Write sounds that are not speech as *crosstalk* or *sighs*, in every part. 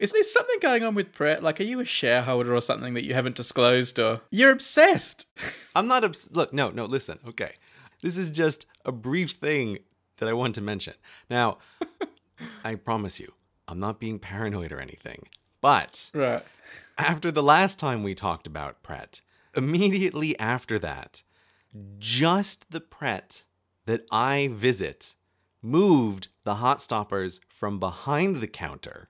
Is there something going on with Pret? Like, are you a shareholder or something that you haven't disclosed, or you're obsessed? *laughs* I'm not obs- look. No, no. Listen. Okay, this is just a brief thing that I want to mention. Now, *laughs* I promise you, I'm not being paranoid or anything. But right. after the last time we talked about Pret, immediately after that, just the Pret that I visit moved the hot stoppers from behind the counter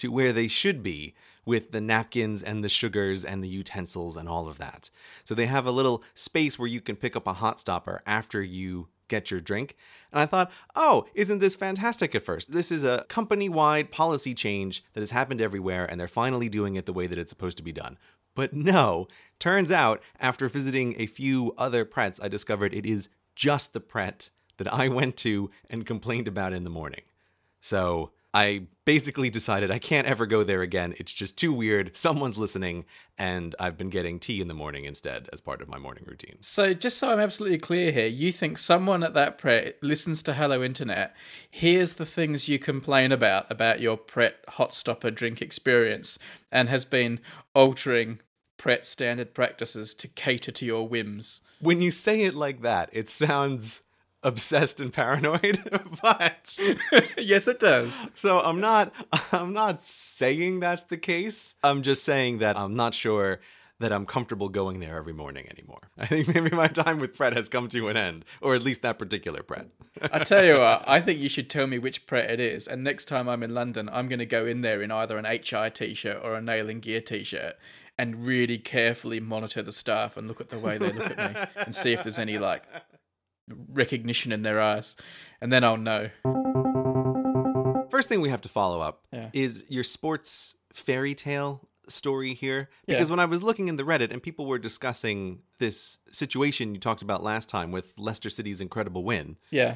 to where they should be with the napkins and the sugars and the utensils and all of that. So they have a little space where you can pick up a hot stopper after you get your drink. And I thought, oh, isn't this fantastic at first? This is a company wide policy change that has happened everywhere, and they're finally doing it the way that it's supposed to be done. But no, turns out, after visiting a few other Prets, I discovered it is just the Pret that I went to and complained about in the morning. So I basically decided I can't ever go there again. It's just too weird. Someone's listening, and I've been getting tea in the morning instead as part of my morning routine. So, just so I'm absolutely clear here, you think someone at that Pret listens to Hello Internet, hears the things you complain about, about your Pret hot stopper drink experience, and has been altering Pret standard practices to cater to your whims. When you say it like that, it sounds obsessed and paranoid *laughs* but yes it does. So i'm not i'm not saying that's the case. I'm just saying that i'm not sure that i'm comfortable going there every morning anymore. I think *laughs* maybe my time with Pret has come to an end or at least that particular Pret i tell you what i think you *laughs* should tell me which Pret it is and next time i'm in london i'm going to go in there in either an hi t-shirt or a nail and gear t-shirt and really carefully monitor the staff and look at the way they look at me and see if there's any like recognition in their eyes, and then I'll know. First thing we have to follow up Yeah. is your sports fairy tale story here. Because Yeah. when I was looking in the Reddit and people were discussing this situation you talked about last time with Leicester City's incredible win, Yeah.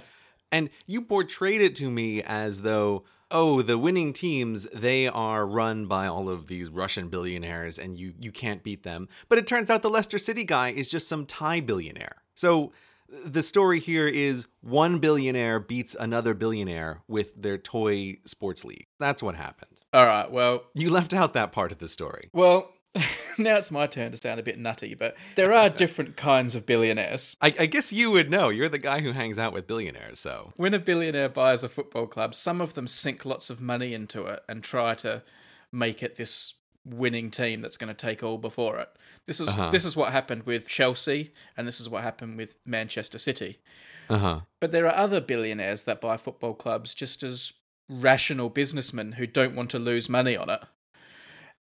and you portrayed it to me as though, oh, the winning teams, they are run by all of these Russian billionaires and you you can't beat them. But it turns out the Leicester City guy is just some Thai billionaire. So the story here is one billionaire beats another billionaire with their toy sports league. That's what happened. All right. Well, You left out that part of the story. well. *laughs* now it's my turn to sound a bit nutty, but there are *laughs* different kinds of billionaires. I, I guess you would know. You're the guy who hangs out with billionaires, so. When a billionaire buys a football club, some of them sink lots of money into it and try to make it this winning team that's going to take all before it. This is Uh-huh. this is what happened with Chelsea and this is what happened with Manchester City. Uh huh. But there are other billionaires that buy football clubs just as rational businessmen who don't want to lose money on it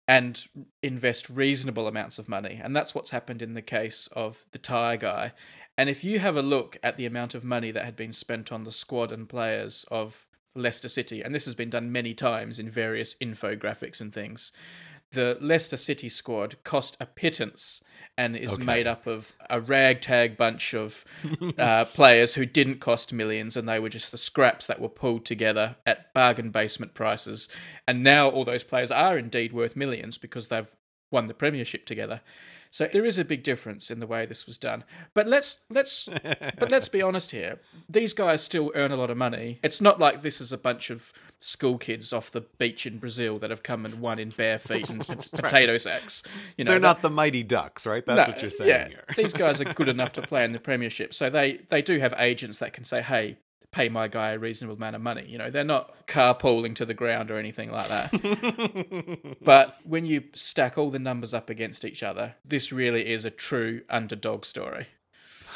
and invest reasonable amounts of money. And that's what's happened in the case of the Thai guy. And if you have a look at the amount of money that had been spent on the squad and players of Leicester City, and this has been done many times in various infographics and things, the Leicester City squad cost a pittance and is Okay. made up of a ragtag bunch of uh, *laughs* players who didn't cost millions and they were just the scraps that were pulled together at bargain basement prices. And now all those players are indeed worth millions because they've won the premiership together. So there is a big difference in the way this was done. But let's let's but let's be honest here. These guys still earn a lot of money. It's not like this is a bunch of school kids off the beach in Brazil that have come and won in bare feet and *laughs* pot- potato sacks. You know, They're not the mighty ducks, right? That's no, what you're uh, saying yeah, here. these guys are good *laughs* enough to play in the Premiership, so they they do have agents that can say, "Hey, pay my guy a reasonable amount of money." You know, they're not carpooling to the ground or anything like that. *laughs* but when you stack all the numbers up against each other, this really is a true underdog story.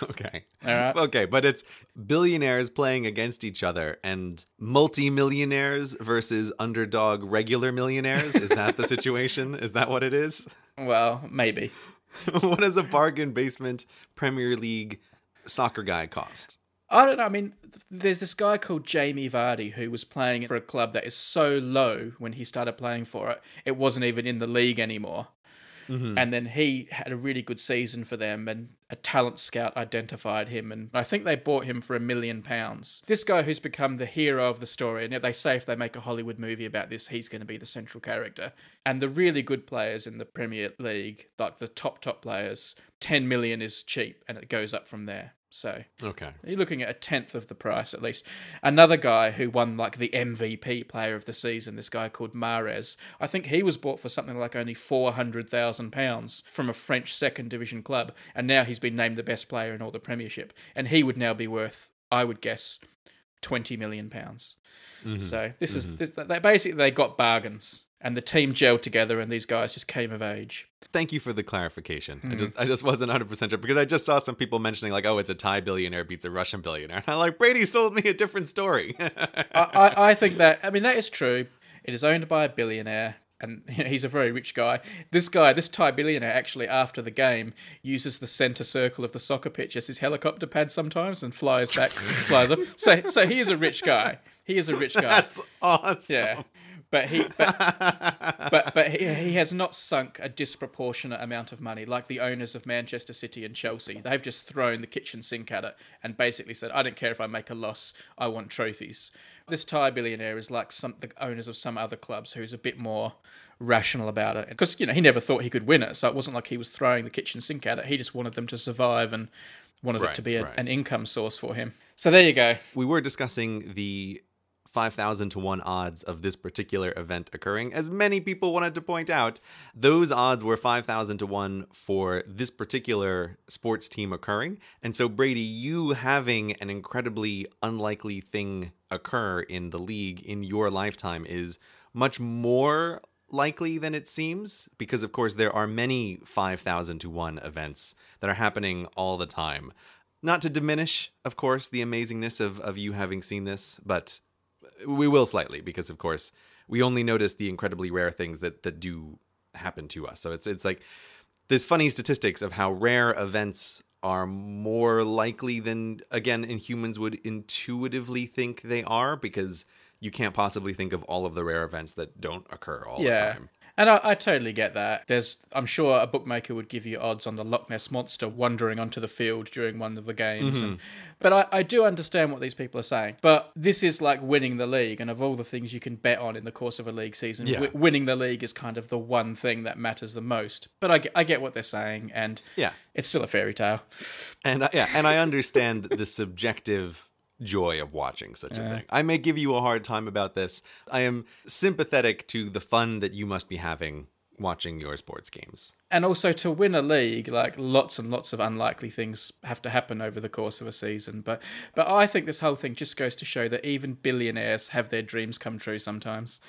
okay. All right. Okay, but it's billionaires playing against each other and multi-millionaires versus underdog regular millionaires. Is that the *laughs* situation? Is that what it is? Well, maybe. *laughs* what does a bargain basement Premier League soccer guy cost? I don't know. I mean, there's this guy called Jamie Vardy who was playing for a club that is so low when he started playing for it, it wasn't even in the league anymore. Mm-hmm. And then he had a really good season for them, and a talent scout identified him, and I think they bought him for a million pounds. This guy who's become the hero of the story, and they say if they make a Hollywood movie about this, he's going to be the central character. And the really good players in the Premier League, like the top top players, 10 million is cheap, and it goes up from there. So Okay. you're looking at a tenth of the price at least. Another guy who won like the MVP player of the season, this guy called Mahrez, I think he was bought for something like only four hundred thousand pounds from a French second division club, and now he's been named the best player in all the Premiership, and he would now be worth, I would guess, twenty million pounds. Mm-hmm. So this is mm-hmm. this, they basically they got bargains, and the team gelled together, and these guys just came of age. Thank you for the clarification. Hmm. I just I just wasn't 100% sure because I just saw some people mentioning like oh it's a Thai billionaire beats a Russian billionaire. And I'm like Brady sold me a different story. *laughs* I, I, I think that I mean that is true. It is owned by a billionaire, and *laughs* you know, he's a very rich guy. This guy, this Thai billionaire, actually after the game uses the center circle of the soccer pitch as his helicopter pad sometimes, and flies back, flies up. *laughs* So, so he is a rich guy. He is a rich guy. That's awesome. yeah. But he, but, *laughs* but, but he, he has not sunk a disproportionate amount of money like the owners of Manchester City and Chelsea. They've just thrown the kitchen sink at it and basically said, "I don't care if I make a loss. I want trophies." This Thai billionaire is like some the owners of some other clubs who's a bit more rational about it because you know he never thought he could win it, so it wasn't like he was throwing the kitchen sink at it. He just wanted them to survive and wanted it to be a, right. an income source for him. So there you go. we were discussing the 5,000 to 1 odds of this particular event occurring. As many people wanted to point out, those odds were 5,000 to 1 for this particular sports team occurring. And so, Brady, you having an incredibly unlikely thing occur in the league in your lifetime is much more likely than it seems because of course there are many 5000 to 1 events that are happening all the time not to diminish of course the amazingness of, of you having seen this but we will slightly because of course we only notice the incredibly rare things that that do happen to us. So it's it's like there's funny statistics of how rare events are more likely than again in humans would intuitively think they are because you can't possibly think of all of the rare events that don't occur all the time And I, I totally get that. There's, I'm sure a bookmaker would give you odds on the Loch Ness monster wandering onto the field during one of the games. Mm-hmm. And, but I, I do understand what these people are saying. But this is like winning the league, and of all the things you can bet on in the course of a league season, Yeah. wi- winning the league is kind of the one thing that matters the most. But I get, I get what they're saying, and Yeah. it's still a fairy tale. And yeah, and I understand the subjective joy of watching such a thing. I may give you a hard time about this. I am sympathetic to the fun that you must be having watching your sports games. And also to win a league, like lots and lots of unlikely things have to happen over the course of a season. But but I think this whole thing just goes to show that even billionaires have their dreams come true sometimes.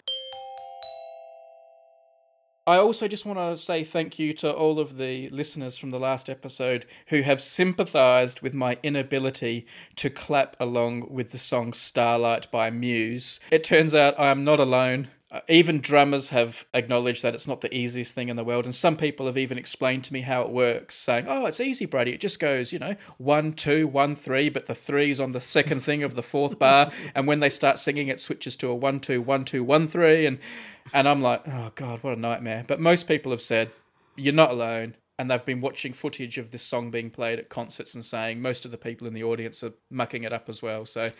I also just want to say thank you to all of the listeners from the last episode who have sympathized with my inability to clap along with the song Starlight by Muse. It turns out I am not alone. Uh, even drummers have acknowledged that it's not the easiest thing in the world, and some people have even explained to me how it works, saying, "Oh, it's easy, Brady. It just goes, you know, one, two, one, three, but the three's on the second thing of the fourth *laughs* bar, and when they start singing, it switches to a one, two, one, two, one, three, and and I'm like, oh god, what a nightmare. But most people have said you're not alone, and they've been watching footage of this song being played at concerts and saying most of the people in the audience are mucking it up as well. So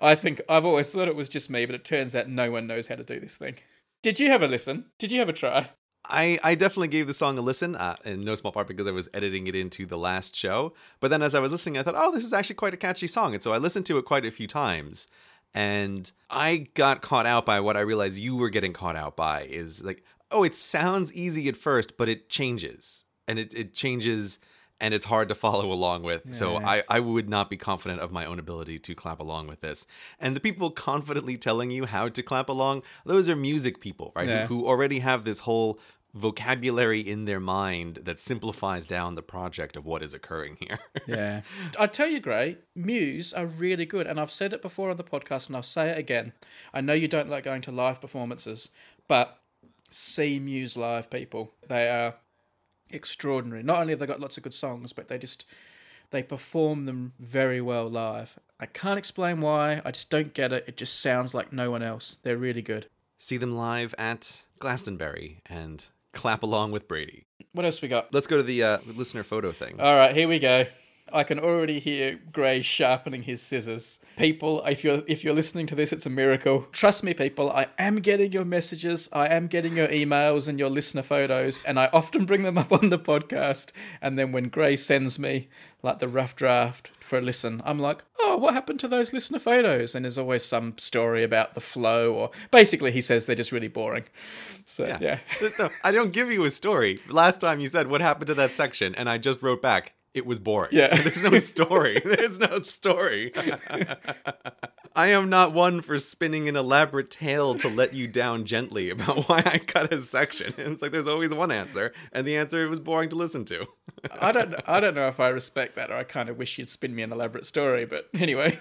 I think I've always thought it was just me, but it turns out no one knows how to do this thing. Did you have a listen? Did you have a try? I, I definitely gave the song a listen, uh, in no small part because I was editing it into the last show. But then as I was listening, I thought, oh, this is actually quite a catchy song. And so I listened to it quite a few times. And I got caught out by what I realized you were getting caught out by is like, oh, it sounds easy at first, but it changes. And it, it changes and it's hard to follow along with. So Yeah. I, I would not be confident of my own ability to clap along with this. And the people confidently telling you how to clap along, those are music people, right? Yeah. Who, who already have this whole vocabulary in their mind that simplifies down the project of what is occurring here. *laughs* Yeah. I tell you, Grey, Muse are really good. And I've said it before on the podcast and I'll say it again. I know you don't like going to live performances, but see Muse live, people. They are extraordinary. Not only have they got lots of good songs, but they just they perform them very well live. I can't explain why. I just don't get it. It just sounds like no one else. They're really good. See them live at Glastonbury and clap along with Brady. What else we got? Let's go to the uh, listener photo thing. All right, here we go. I can already hear Grey sharpening his scissors. People, if you're if you're listening to this, it's a miracle. Trust me, people, I am getting your messages, I am getting your emails and your listener photos, and I often bring them up *laughs* on the podcast. And then when Grey sends me like the rough draft for a listen, I'm like, oh, what happened to those listener photos? And there's always some story about the flow, or basically he says they're just really boring. So yeah. *laughs* No, I don't give you a story. Last time you said what happened to that section, and I just wrote back. It was boring. Yeah. *laughs* There's no story. *laughs* There's no story. I am not one for spinning an elaborate tale to let you down gently about why I cut a section. *laughs* It's like there's always one answer, and the answer was boring to listen to. I don't I don't know if I respect that or I kind of wish you'd spin me an elaborate story, but anyway.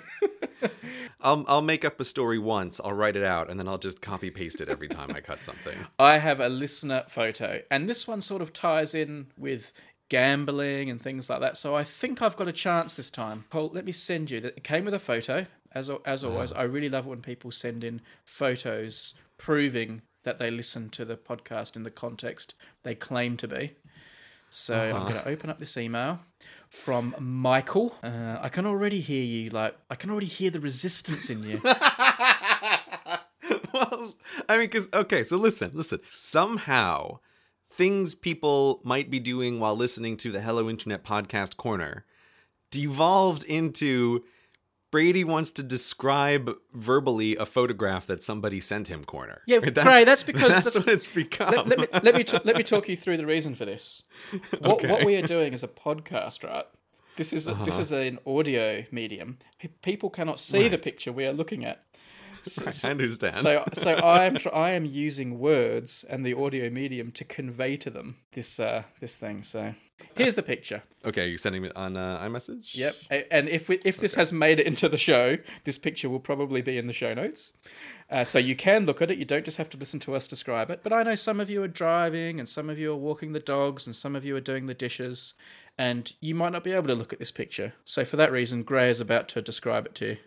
I'll I'll make up a story once, I'll write it out, and then I'll just copy paste it every time I cut something. I have a listener photo, and this one sort of ties in with gambling and things like that. So I think I've got a chance this time. Paul, let me send you. It came with a photo, as as always. I really love it when people send in photos proving that they listen to the podcast in the context they claim to be. So I'm going to open up this email from Michael. Uh, I can already hear you. Like I can already hear the resistance in you. *laughs* well, I mean, because okay, so listen, listen. Somehow, things people might be doing while listening to the Hello Internet podcast corner devolved into Brady wants to describe verbally a photograph that somebody sent him corner. Yeah, *laughs* Grey, that's because- that's, what it's become. let, let me let me t- let me talk you through the reason for this. *laughs* What what we are doing is a podcast, right? This is this uh-huh. is an audio medium. People cannot see the picture we are looking at. *laughs* So, I understand. so, so I am tr- I am using words and the audio medium to convey to them this uh, this thing. So here's the picture. okay, you're sending it on uh, iMessage. Yep. And if we, if this has made it into the show, this picture will probably be in the show notes. Uh, so you can look at it. You don't just have to listen to us describe it. But I know some of you are driving, and some of you are walking the dogs, and some of you are doing the dishes, and you might not be able to look at this picture. So for that reason, Grey is about to describe it to you.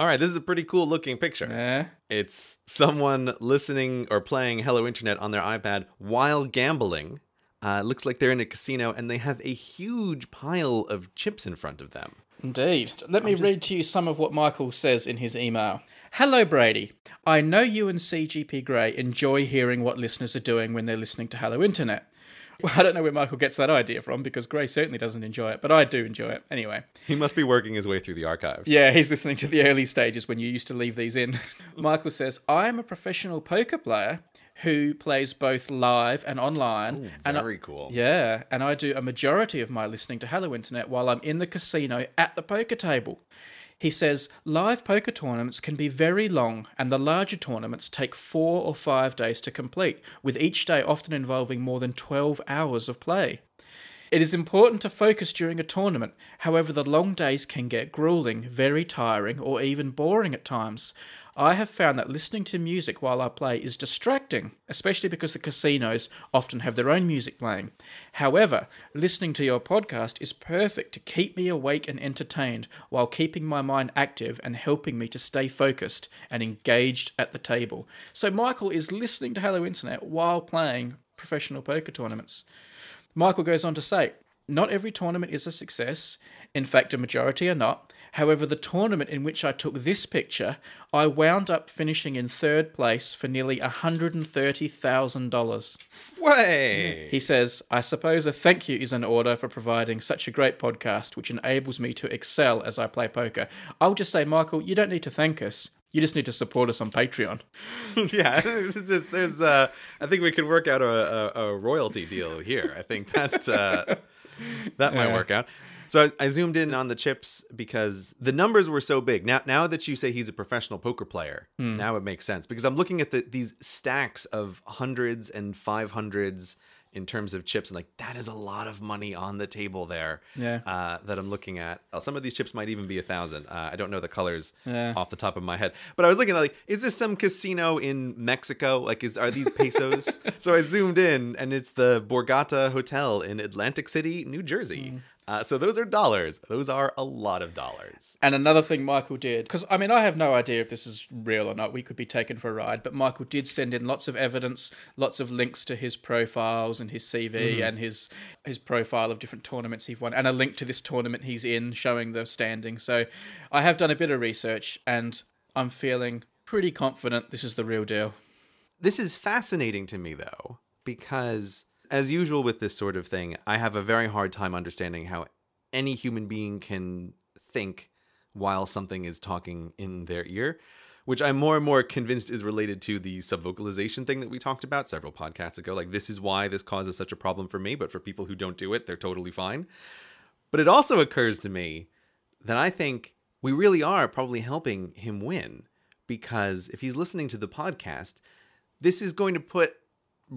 All right, this is a pretty cool looking picture. Yeah. It's someone listening or playing Hello Internet on their iPad while gambling. Uh, looks like they're in a casino and they have a huge pile of chips in front of them. Indeed. Let me read to you some of what Michael says in his email. Hello, Brady. I know you and CGP Grey enjoy hearing what listeners are doing when they're listening to Hello Internet. Well, I don't know where Michael gets that idea from because Grey certainly doesn't enjoy it, but I do enjoy it. Anyway, He must be working his way through the archives. yeah, he's listening to the early stages when you used to leave these in. *laughs* Michael says, I am a professional poker player who plays both live and online. and I- Very cool. yeah, and I do a majority of my listening to Hello Internet while I'm in the casino at the poker table. He says live poker tournaments can be very long, and the larger tournaments take four or five days to complete, with each day often involving more than 12 hours of play. It is important to focus during a tournament, however, the long days can get grueling, very tiring, or even boring at times. I have found that listening to music while I play is distracting, especially because the casinos often have their own music playing. However, listening to your podcast is perfect to keep me awake and entertained while keeping my mind active and helping me to stay focused and engaged at the table. So, Michael is listening to Hello Internet while playing professional poker tournaments. Michael goes on to say, Not every tournament is a success. In fact, a majority are not. However, the tournament in which I took this picture, I wound up finishing in third place for nearly $130,000. Way! He says, I suppose a thank you is in order for providing such a great podcast, which enables me to excel as I play poker. I'll just say, Michael, you don't need to thank us. You just need to support us on Patreon. *laughs* yeah, just, there's. Uh, I think we could work out a, a, a royalty deal here. I think that uh, that might Yeah. work out. So I, I zoomed in on the chips because the numbers were so big. Now, now that you say he's a professional poker player, now it makes sense because I'm looking at the these stacks of hundreds and five hundreds in terms of chips, and like that is a lot of money on the table there. Yeah. Uh, that I'm looking at. Uh, some of these chips might even be a thousand. Uh, I don't know the colors Yeah. off the top of my head, but I was looking at like, is this some casino in Mexico? Like, is are these pesos? *laughs* so I zoomed in, and it's the Borgata Hotel in Atlantic City, New Jersey. Uh, so those are dollars. Those are a lot of dollars. And another thing Michael did, because I mean, I have no idea if this is real or not. We could be taken for a ride, but Michael did send in lots of evidence, lots of links to his profiles and his CV and his his profile of different tournaments he's won, and a link to this tournament he's in, showing the standing. So I have done a bit of research, and I'm feeling pretty confident this is the real deal. This is fascinating to me, though, because as usual with this sort of thing, I have a very hard time understanding how any human being can think while something is talking in their ear, which I'm more and more convinced is related to the subvocalization thing that we talked about several podcasts ago. Like, this is why this causes such a problem for me, but for people who don't do it, they're totally fine. But it also occurs to me that I think we really are probably helping him win because if he's listening to the podcast, this is going to put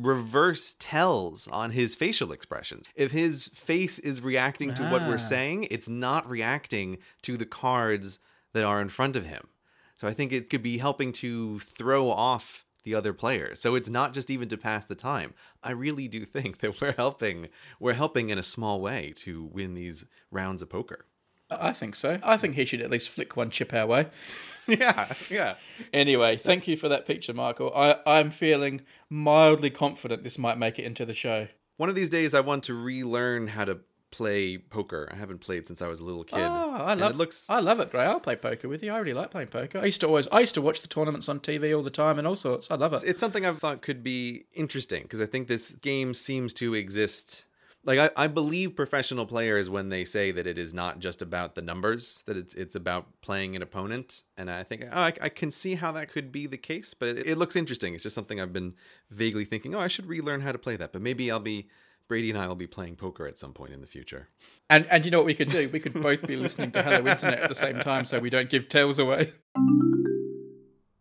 reverse tells on his facial expressions. If his face is reacting to what Ah. we're saying, it's not reacting to the cards that are in front of him. So I think it could be helping to throw off the other players. So it's not just even to pass the time. I really do think *laughs* that we're helping we're helping in a small way to win these rounds of poker. I think so. I think he should at least flick one chip our way. *laughs* yeah, yeah. Anyway, thank you for that picture, Michael. I, I'm feeling mildly confident this might make it into the show. One of these days I want to relearn how to play poker. I haven't played since I was a little kid. Oh, I And love it looks I love it, Grey. I'll play poker with you. I really like playing poker. I used to always I used to watch the tournaments on TV all the time and all sorts. I love it. it's something I've thought could be interesting because I think this game seems to exist. Like I, I believe professional players when they say that it is not just about the numbers, that it's it's about playing an opponent, and I think oh, I, I can see how that could be the case. But it, it looks interesting. It's just something I've been vaguely thinking. Oh, I should relearn how to play that. But maybe I'll be Brady and I will be playing poker at some point in the future. And and you know what we could do? We could both be listening to Hello Internet at the same time, so we don't give tails away.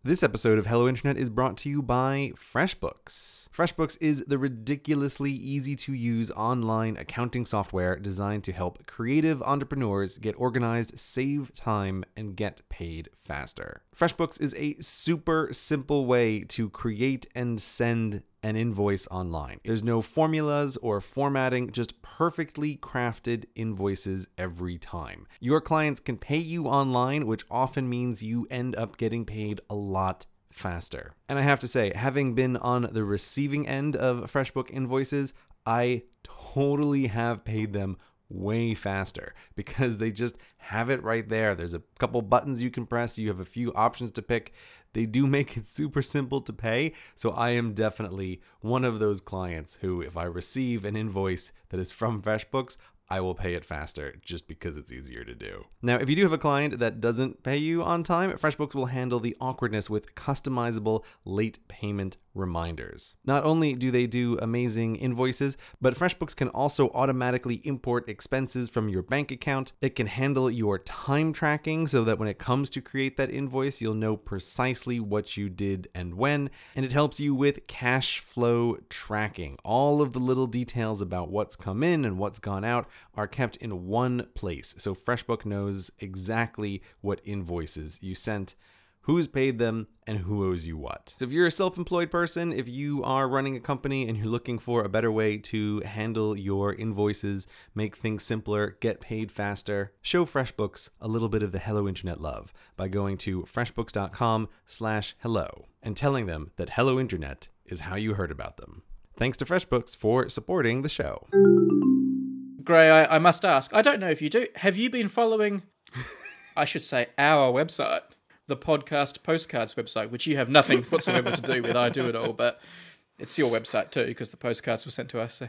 This episode of Hello Internet is brought to you by FreshBooks. FreshBooks is the ridiculously easy to use online accounting software designed to help creative entrepreneurs get organized, save time, and get paid faster. FreshBooks is a super simple way to create and send an invoice online. There's no formulas or formatting, just perfectly crafted invoices every time. Your clients can pay you online, which often means you end up getting paid a lot faster. And I have to say, having been on the receiving end of FreshBook invoices, I totally have paid them way faster because they just have it right there. There's a couple buttons you can press, you have a few options to pick. They do make it super simple to pay. So I am definitely one of those clients who, if I receive an invoice that is from FreshBooks, I will pay it faster just because it's easier to do. Now, if you do have a client that doesn't pay you on time, FreshBooks will handle the awkwardness with customizable late payment reminders. Not only do they do amazing invoices, but FreshBooks can also automatically import expenses from your bank account. It can handle your time tracking so that when it comes to create that invoice, you'll know precisely what you did and when. And it helps you with cash flow tracking. All of the little details about what's come in and what's gone out are kept in one place. So FreshBook knows exactly what invoices you sent who's paid them, and who owes you what. So if you're a self employed person, if you are running a company and you're looking for a better way to handle your invoices, make things simpler, get paid faster, show FreshBooks a little bit of the Hello Internet love by going to freshbooks.com slash hello and telling them that Hello Internet is how you heard about them. Thanks to FreshBooks for supporting the show. Gray, I, I must ask. I don't know if you do. Have you been following? *laughs* I should say our website, the podcast postcards website, which you have nothing whatsoever to do with. I do it all, but it's your website too because the postcards were sent to us. So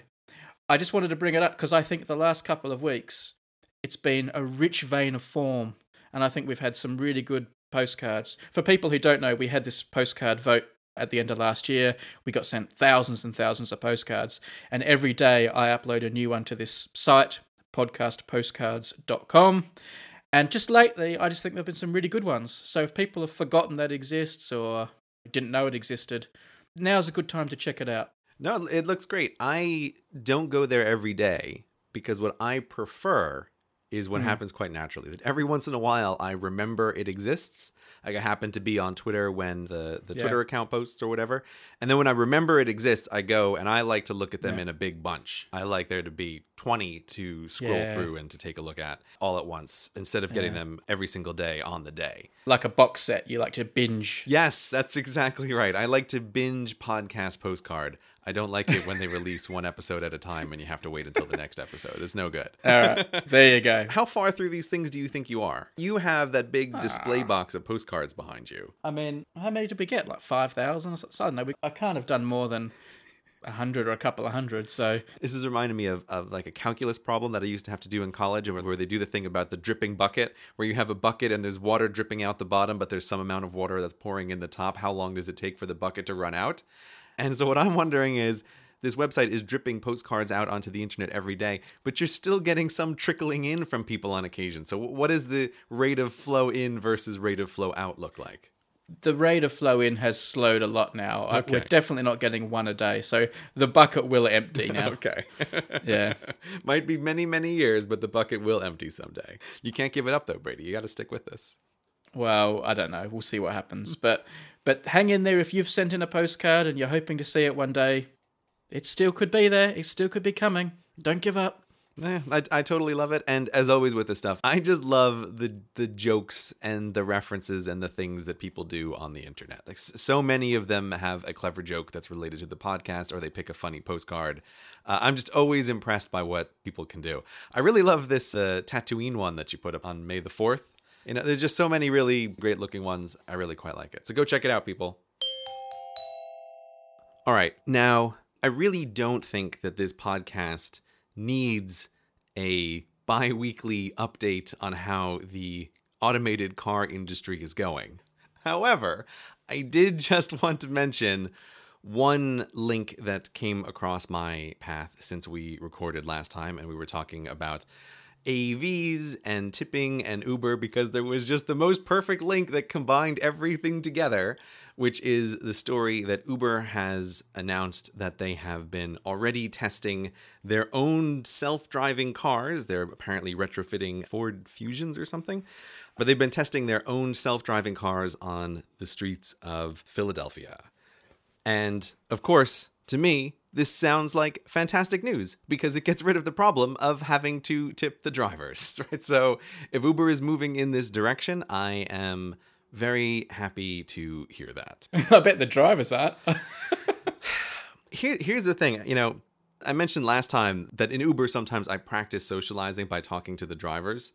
I just wanted to bring it up because I think the last couple of weeks it's been a rich vein of form, and I think we've had some really good postcards. For people who don't know, we had this postcard vote at the end of last year. We got sent thousands and thousands of postcards, and every day I upload a new one to this site, podcastpostcards.com. And just lately, I just think there have been some really good ones. So if people have forgotten that exists or didn't know it existed, now's a good time to check it out. No, it looks great. I don't go there every day because what I prefer is what mm-hmm. happens quite naturally. That every once in a while I remember it exists. Like I happen to be on Twitter when the the Yeah. Twitter account posts or whatever, and then when I remember it exists, I go and I like to look at them Yeah. in a big bunch. I like there to be twenty to scroll Yeah. through and to take a look at all at once instead of getting them every single day on the day. Like a box set, you like to binge. Yes, that's exactly right. I like to binge podcast postcard. I don't like it when they release one episode at a time and you have to wait until the next episode. It's no good. All right, there you go. *laughs* How far through these things do you think you are? You have that big ah. display box of postcards behind you. I mean, how many did we get? Like 5,000 or? I don't know. I can't have done more than a hundred or a couple of hundred. So, This is reminding me of, of like a calculus problem that I used to have to do in college where, where they do the thing about the dripping bucket, where you have a bucket and there's water dripping out the bottom, but there's some amount of water that's pouring in the top. How long does it take for the bucket to run out? And so what I'm wondering is this website is dripping postcards out onto the internet every day, but you're still getting some trickling in from people on occasion. So what does the rate of flow in versus rate of flow out look like? the rate of flow in has slowed a lot now. I- We're definitely not getting one a day. So, the bucket will empty *laughs* now. Okay. *laughs* Yeah. *laughs* Might be many, many years, but the bucket will empty someday. You can't give it up though, Brady. You got to stick with this. Well, I don't know. We'll see what happens. But but hang in there if you've sent in a postcard and you're hoping to see it one day. It still could be there. It still could be coming. Don't give up. Eh, I, I totally love it, and as always with this stuff, I just love the the jokes and the references and the things that people do on the internet. Like so many of them have a clever joke that's related to the podcast, or they pick a funny postcard. Uh, I'm just always impressed by what people can do. I really love this uh, Tatooine one that you put up on May the fourth. You know, there's just so many really great looking ones. I really quite like it. So go check it out, people. All right. Now, I really don't think that this podcast needs a bi weekly update on how the automated car industry is going. However, I did *laughs* just want to mention one link that came across my path since we recorded last time and we were talking about AVs and tipping and Uber because there was just the most perfect link that combined everything together, which is the story that Uber has announced that they have been already testing their own self driving cars. They're apparently retrofitting Ford Fusions or something, but they've been testing their own self driving cars on the streets of Philadelphia. And of course, to me, this sounds like fantastic news because it gets rid of the problem of having to tip the drivers, *laughs* right? So, if Uber is moving in this direction, I am very happy to hear that. *laughs* I bet the drivers aren't. *sighs* Here, here's the thing, you know, I mentioned last time that in Uber sometimes I practice socializing by talking to the drivers.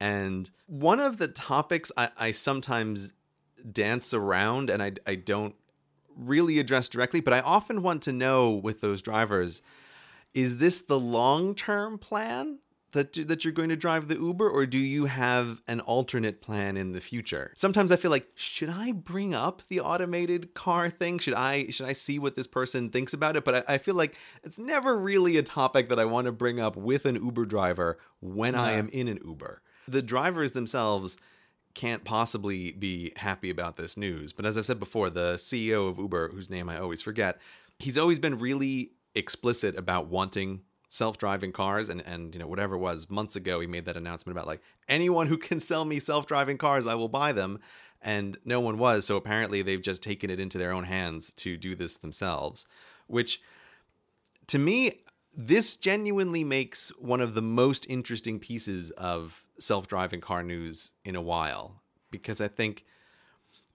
And one of the topics I, I sometimes dance around and I, I don't really address directly, but I often want to know with those drivers is this the long term plan that, that you're going to drive the Uber, or do you have an alternate plan in the future? Sometimes I feel like, should I bring up the automated car thing? Should I should I see what this person thinks about it? But I, I feel like it's never really a topic that I want to bring up with an Uber driver when I am in an Uber. The drivers themselves can't possibly be happy about this news. But as I've said before, the CEO of Uber, whose name I always forget, he's always been really explicit about wanting self-driving cars. And and you know whatever it was months ago he made that announcement about like anyone who can sell me self-driving cars I will buy them. And no one was. So apparently they've just taken it into their own hands to do this themselves which to me, this genuinely makes one of the most interesting pieces of self driving car news in a while because I think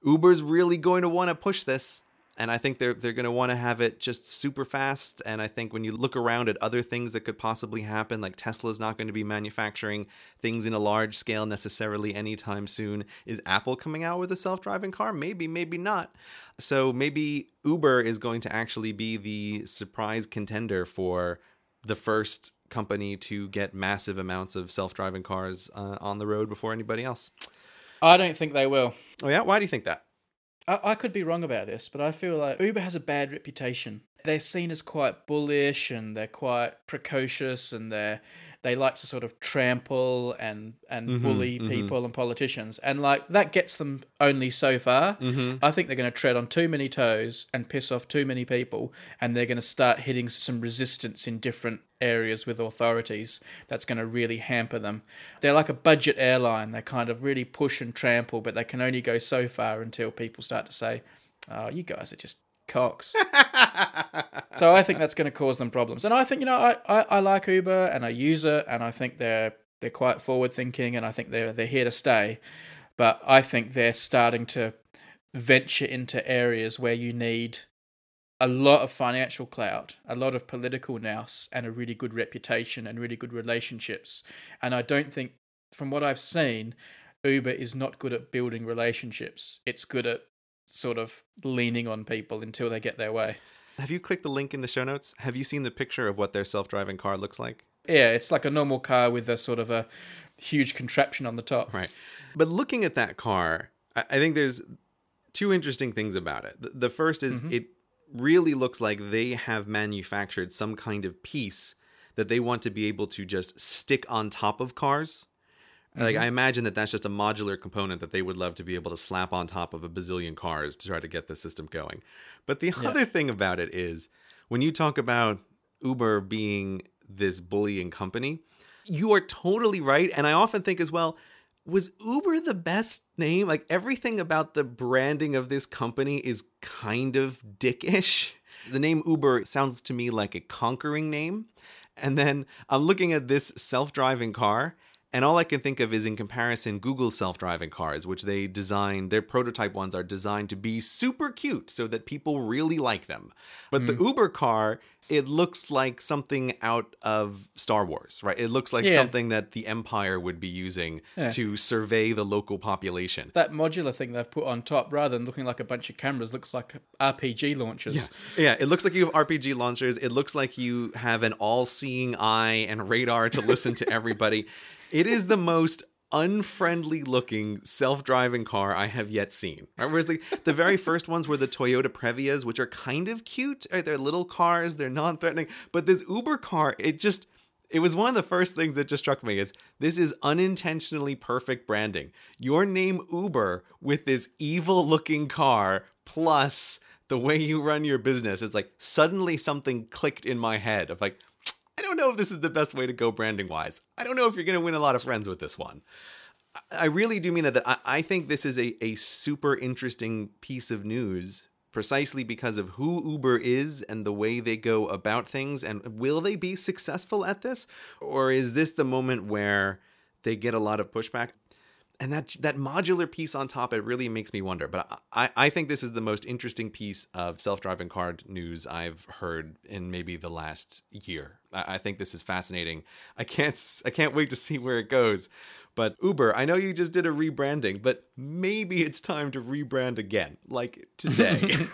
Uber's really going to want to push this. And I think they're they're going to want to have it just super fast. And I think when you look around at other things that could possibly happen, like Tesla's not going to be manufacturing things in a large scale necessarily anytime soon. Is Apple coming out with a self driving car? Maybe, maybe not. So maybe Uber is going to actually be the surprise contender for the first company to get massive amounts of self driving cars uh, on the road before anybody else. I don't think they will. Oh, yeah? Why do you think that? I, I could be wrong about this, but I feel like Uber has a bad reputation. they're seen as quite bullish and they're quite precocious and they're they like to sort of trample and and Mm-hmm, bully people and politicians. And like that gets them only so far. Mm-hmm. i think they're going to tread on too many toes and piss off too many people and they're going to start hitting some resistance in different areas with authorities that's going to really hamper them. They're like a budget airline. They kind of really push and trample but they can only go so far until people start to say oh you guys are just cocks *laughs* so I think that's going to cause them problems. And I think you know I, I, I like Uber and I use it and I think they're they're quite forward thinking and I think they're they're here to stay. But I think they're starting to venture into areas where you need a lot of financial clout, a lot of political nous, and a really good reputation and really good relationships. And I don't think, from what I've seen, Uber is not good at building relationships. It's good at sort of leaning on people until they get their way. Have you clicked the link in the show notes? Have you seen the picture of what their self-driving car looks like? Yeah, it's like a normal car with a sort of a huge contraption on the top. Right. But looking at that car, I think there's two interesting things about it. The- The first is mm-hmm. it really looks like they have manufactured some kind of piece that they want to be able to just stick on top of cars. Like mm-hmm. I imagine that that's just a modular component that they would love to be able to slap on top of a bazillion cars to try to get the system going. But the other thing about it is when you talk about Uber being this bullying company, you are totally right. And I often think as well, was Uber the best name? Like everything about the branding of this company is kind of dickish. The name Uber sounds to me like a conquering name. And then I'm looking at this self driving car, and all I can think of is in comparison Google's self driving cars, which they designed, their prototype ones are designed to be super cute so that people really like them. But the mm. Uber car, it looks like something out of Star Wars, right? It looks like Yeah. something that the Empire would be using Yeah. to survey the local population. That modular thing they've put on top, rather than looking like a bunch of cameras, looks like RPG launchers. Yeah, it looks like you have RPG launchers. It looks like you have an all seeing eye and radar to listen to everybody. *laughs* It is the most unfriendly looking self driving car I have yet seen. Right? Whereas like, the very first ones were the Toyota Previas, which are kind of cute. Right? They're little cars, they're non threatening. But this Uber car, it just. It was one of the first things that just struck me is this is unintentionally perfect branding. Your name Uber with this evil looking car plus the way you run your business it's like suddenly something clicked in my head of like i don't know if this is the best way to go branding wise i don't know if you're going to win a lot of friends with this one. I- really do mean that, that I, I think this is a, a super interesting piece of news precisely because of who uber is and the way they go about things and will they be successful at this? Or is this the moment where they get a lot of pushback and that that modular piece on top it really makes me wonder but i i think this is the most interesting piece of self-driving car news i've heard in maybe the last year. I, I think this is fascinating. I can't i can't wait to see where it goes. But uber i know you just did a rebranding but maybe it's time to rebrand again like today. *laughs*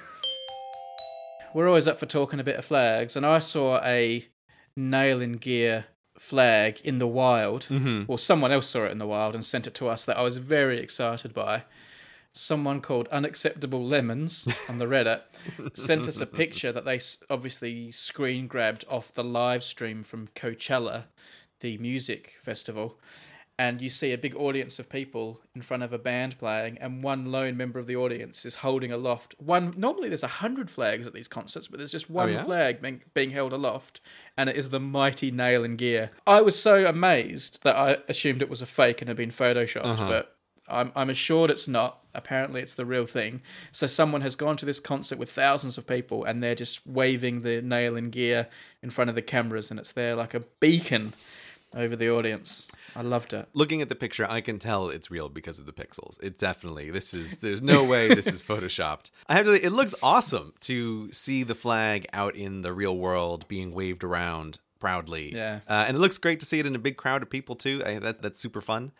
*laughs* We're always up for talking a bit of flags, and I saw a nail and gear flag in the wild, Mm-hmm. or someone else saw it in the wild and sent it to us that I was very excited by. Someone called Unacceptable Lemons on the Reddit *laughs* sent us a picture that they obviously screen grabbed off the live stream from Coachella, the music festival. And you see a big audience of people in front of a band playing, and one lone member of the audience is holding aloft one. Normally, there's a hundred flags at these concerts, but there's just oh, one yeah? flag being, being held aloft, and it is the mighty nail and gear. I was so amazed that I assumed it was a fake and had been photoshopped, uh-huh. but I'm, I'm assured it's not. Apparently, it's the real thing. So, someone has gone to this concert with thousands of people and they're just waving the nail and gear in front of the cameras, and it's there like a beacon over the audience. I loved it. looking at the picture i can tell it's real because of the pixels it definitely this is there's no way this is *laughs* photoshopped i have to say, it looks awesome to see the flag out in the real world being waved around proudly Yeah. uh, and it looks great to see it in a big crowd of people too I, that, that's super fun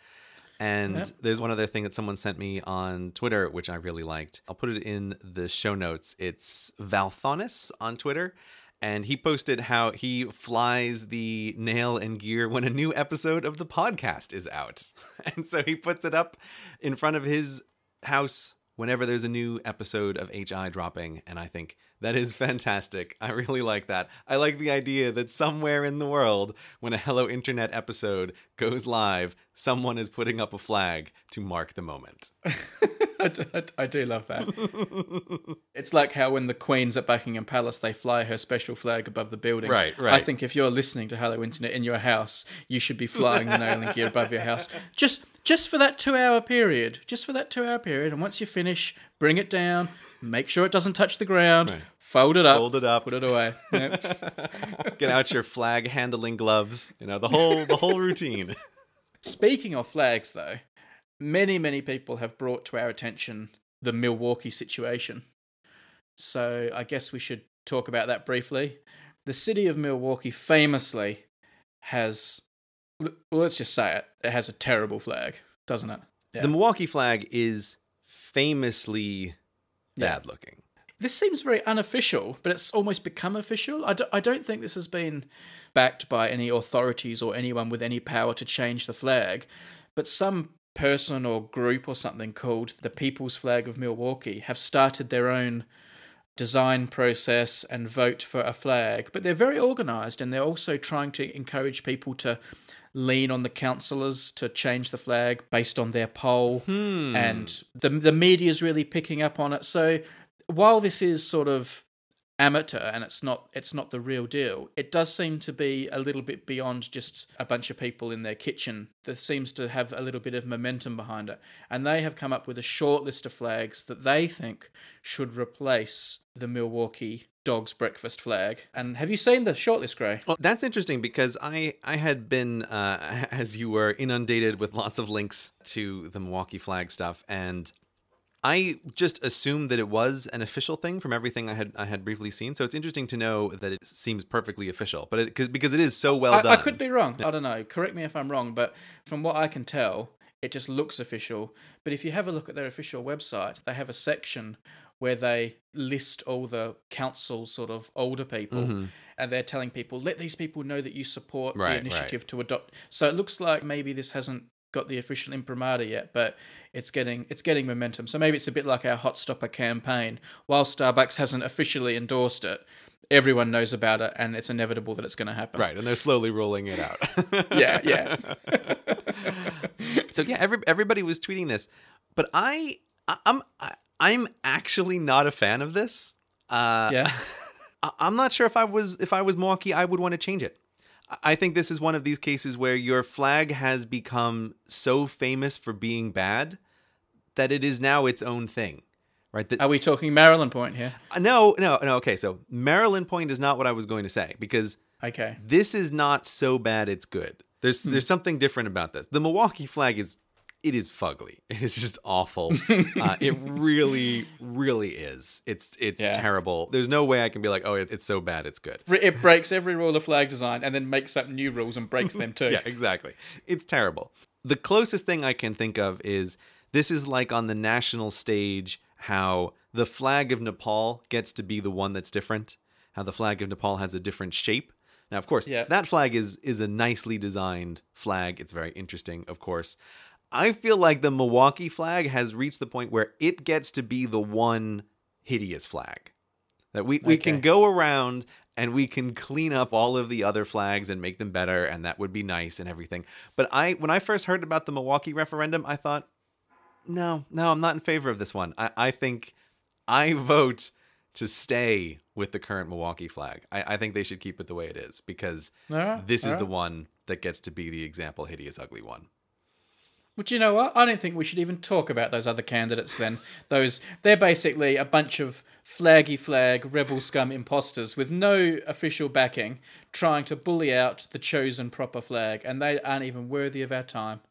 and Yep. there's one other thing that someone sent me on Twitter, which I really liked. I'll put it in the show notes. It's Valthonis on Twitter. And he posted how he flies the nail and gear when a new episode of the podcast is out. *laughs* And so he puts it up in front of his house whenever there's a new episode of HI dropping. And I think That is fantastic. I really like that. I like the idea that somewhere in the world, when a Hello Internet episode goes live, someone is putting up a flag to mark the moment. *laughs* *laughs* I, do, I do love that. *laughs* it's like how when the Queen's at Buckingham Palace, they fly her special flag above the building. Right, right. I think if you're listening to Hello Internet in your house, you should be flying the nail and gear above your house. Just just for that two hour period. Just for that two hour period. And once you finish, bring it down, make sure it doesn't touch the ground, Right. fold it up, Fold it up. put it away. Yep. *laughs* Get out your flag handling gloves. You know, the whole the whole routine. Speaking of flags, though, many, many people have brought to our attention the Milwaukee situation. So I guess we should talk about that briefly. The city of Milwaukee famously has, well, let's just say it, it has a terrible flag, doesn't it? Yeah. The Milwaukee flag is famously Yeah. bad looking. This seems very unofficial, but it's almost become official. I don't think this has been backed by any authorities or anyone with any power to change the flag, but some person or group or something called the People's Flag of Milwaukee have started their own design process and vote for a flag. But they're very organized and they're also trying to encourage people to lean on the councillors to change the flag based on their poll Hmm. and the the media is really picking up on it. So while this is sort of amateur and it's not it's not the real deal, it does seem to be a little bit beyond just a bunch of people in their kitchen. that seems to have a little bit of momentum behind it, and they have come up with a short list of flags that they think should replace the Milwaukee Dogs Breakfast flag. And have you seen the shortlist, Grey? Well, that's interesting because I I had been uh, *laughs* as you were inundated with lots of links to the Milwaukee flag stuff, and I just assumed that it was an official thing from everything I had I had briefly seen. So it's interesting to know that it seems perfectly official, but it cause, because it is so well I, done. I could be wrong. I don't know. Correct me if I'm wrong, but from what I can tell, it just looks official. But if you have a look at their official website, they have a section where they list all the council sort of older people and they're telling people let these people know that you support Mm-hmm. Right, the right. initiative to adopt so it looks like maybe this hasn't got the official imprimatur yet but it's getting it's getting momentum so maybe it's a bit like our hot stopper campaign while starbucks hasn't officially endorsed it everyone knows about it and it's inevitable that it's going to happen right, and they're slowly rolling it out. *laughs* yeah yeah so yeah, every, everybody was tweeting this, but I, I'm I, I'm actually not a fan of this. Uh, yeah *laughs* I'm not sure if I was if I was Milwaukee, I would want to change it. I- think this is one of these cases where your flag has become so famous for being bad that it is now its own thing, right? That, Are we talking Maryland Point here? Uh, no, no, no. Okay, so Maryland Point is not what I was going to say because Okay. this is not so bad it's good. There's Hmm. there's something different about this. The Milwaukee flag is it is fugly. *laughs* It is just awful. *laughs* uh, it really, really is. It's it's Yeah. terrible. There's no way I can be like, oh, it, it's so bad, it's good. It breaks every rule of flag design and then makes up new rules and breaks them *laughs* too. Yeah, exactly. It's terrible. The closest thing I can think of is this is like on the national stage how the flag of Nepal gets to be the one that's different. How the flag of Nepal has a different shape. Now, of course, Yeah. that flag is is a nicely designed flag. It's very interesting, of course. I feel like the Milwaukee flag has reached the point where it gets to be the one hideous flag. That we, we can go around and we can clean up all of the other flags and make them better and that would be nice and everything. But I when I first heard about the Milwaukee referendum, I thought, no, no, I'm not in favor of this one. I, I think I vote to stay with the current Milwaukee flag. I, I think they should keep it the way it is because right, this is all the one that gets to be the example hideous ugly one. But you know what? I don't think we should even talk about those other candidates then. Those they're basically a bunch of flaggy flag rebel scum imposters with no official backing trying to bully out the chosen proper flag and they aren't even worthy of our time.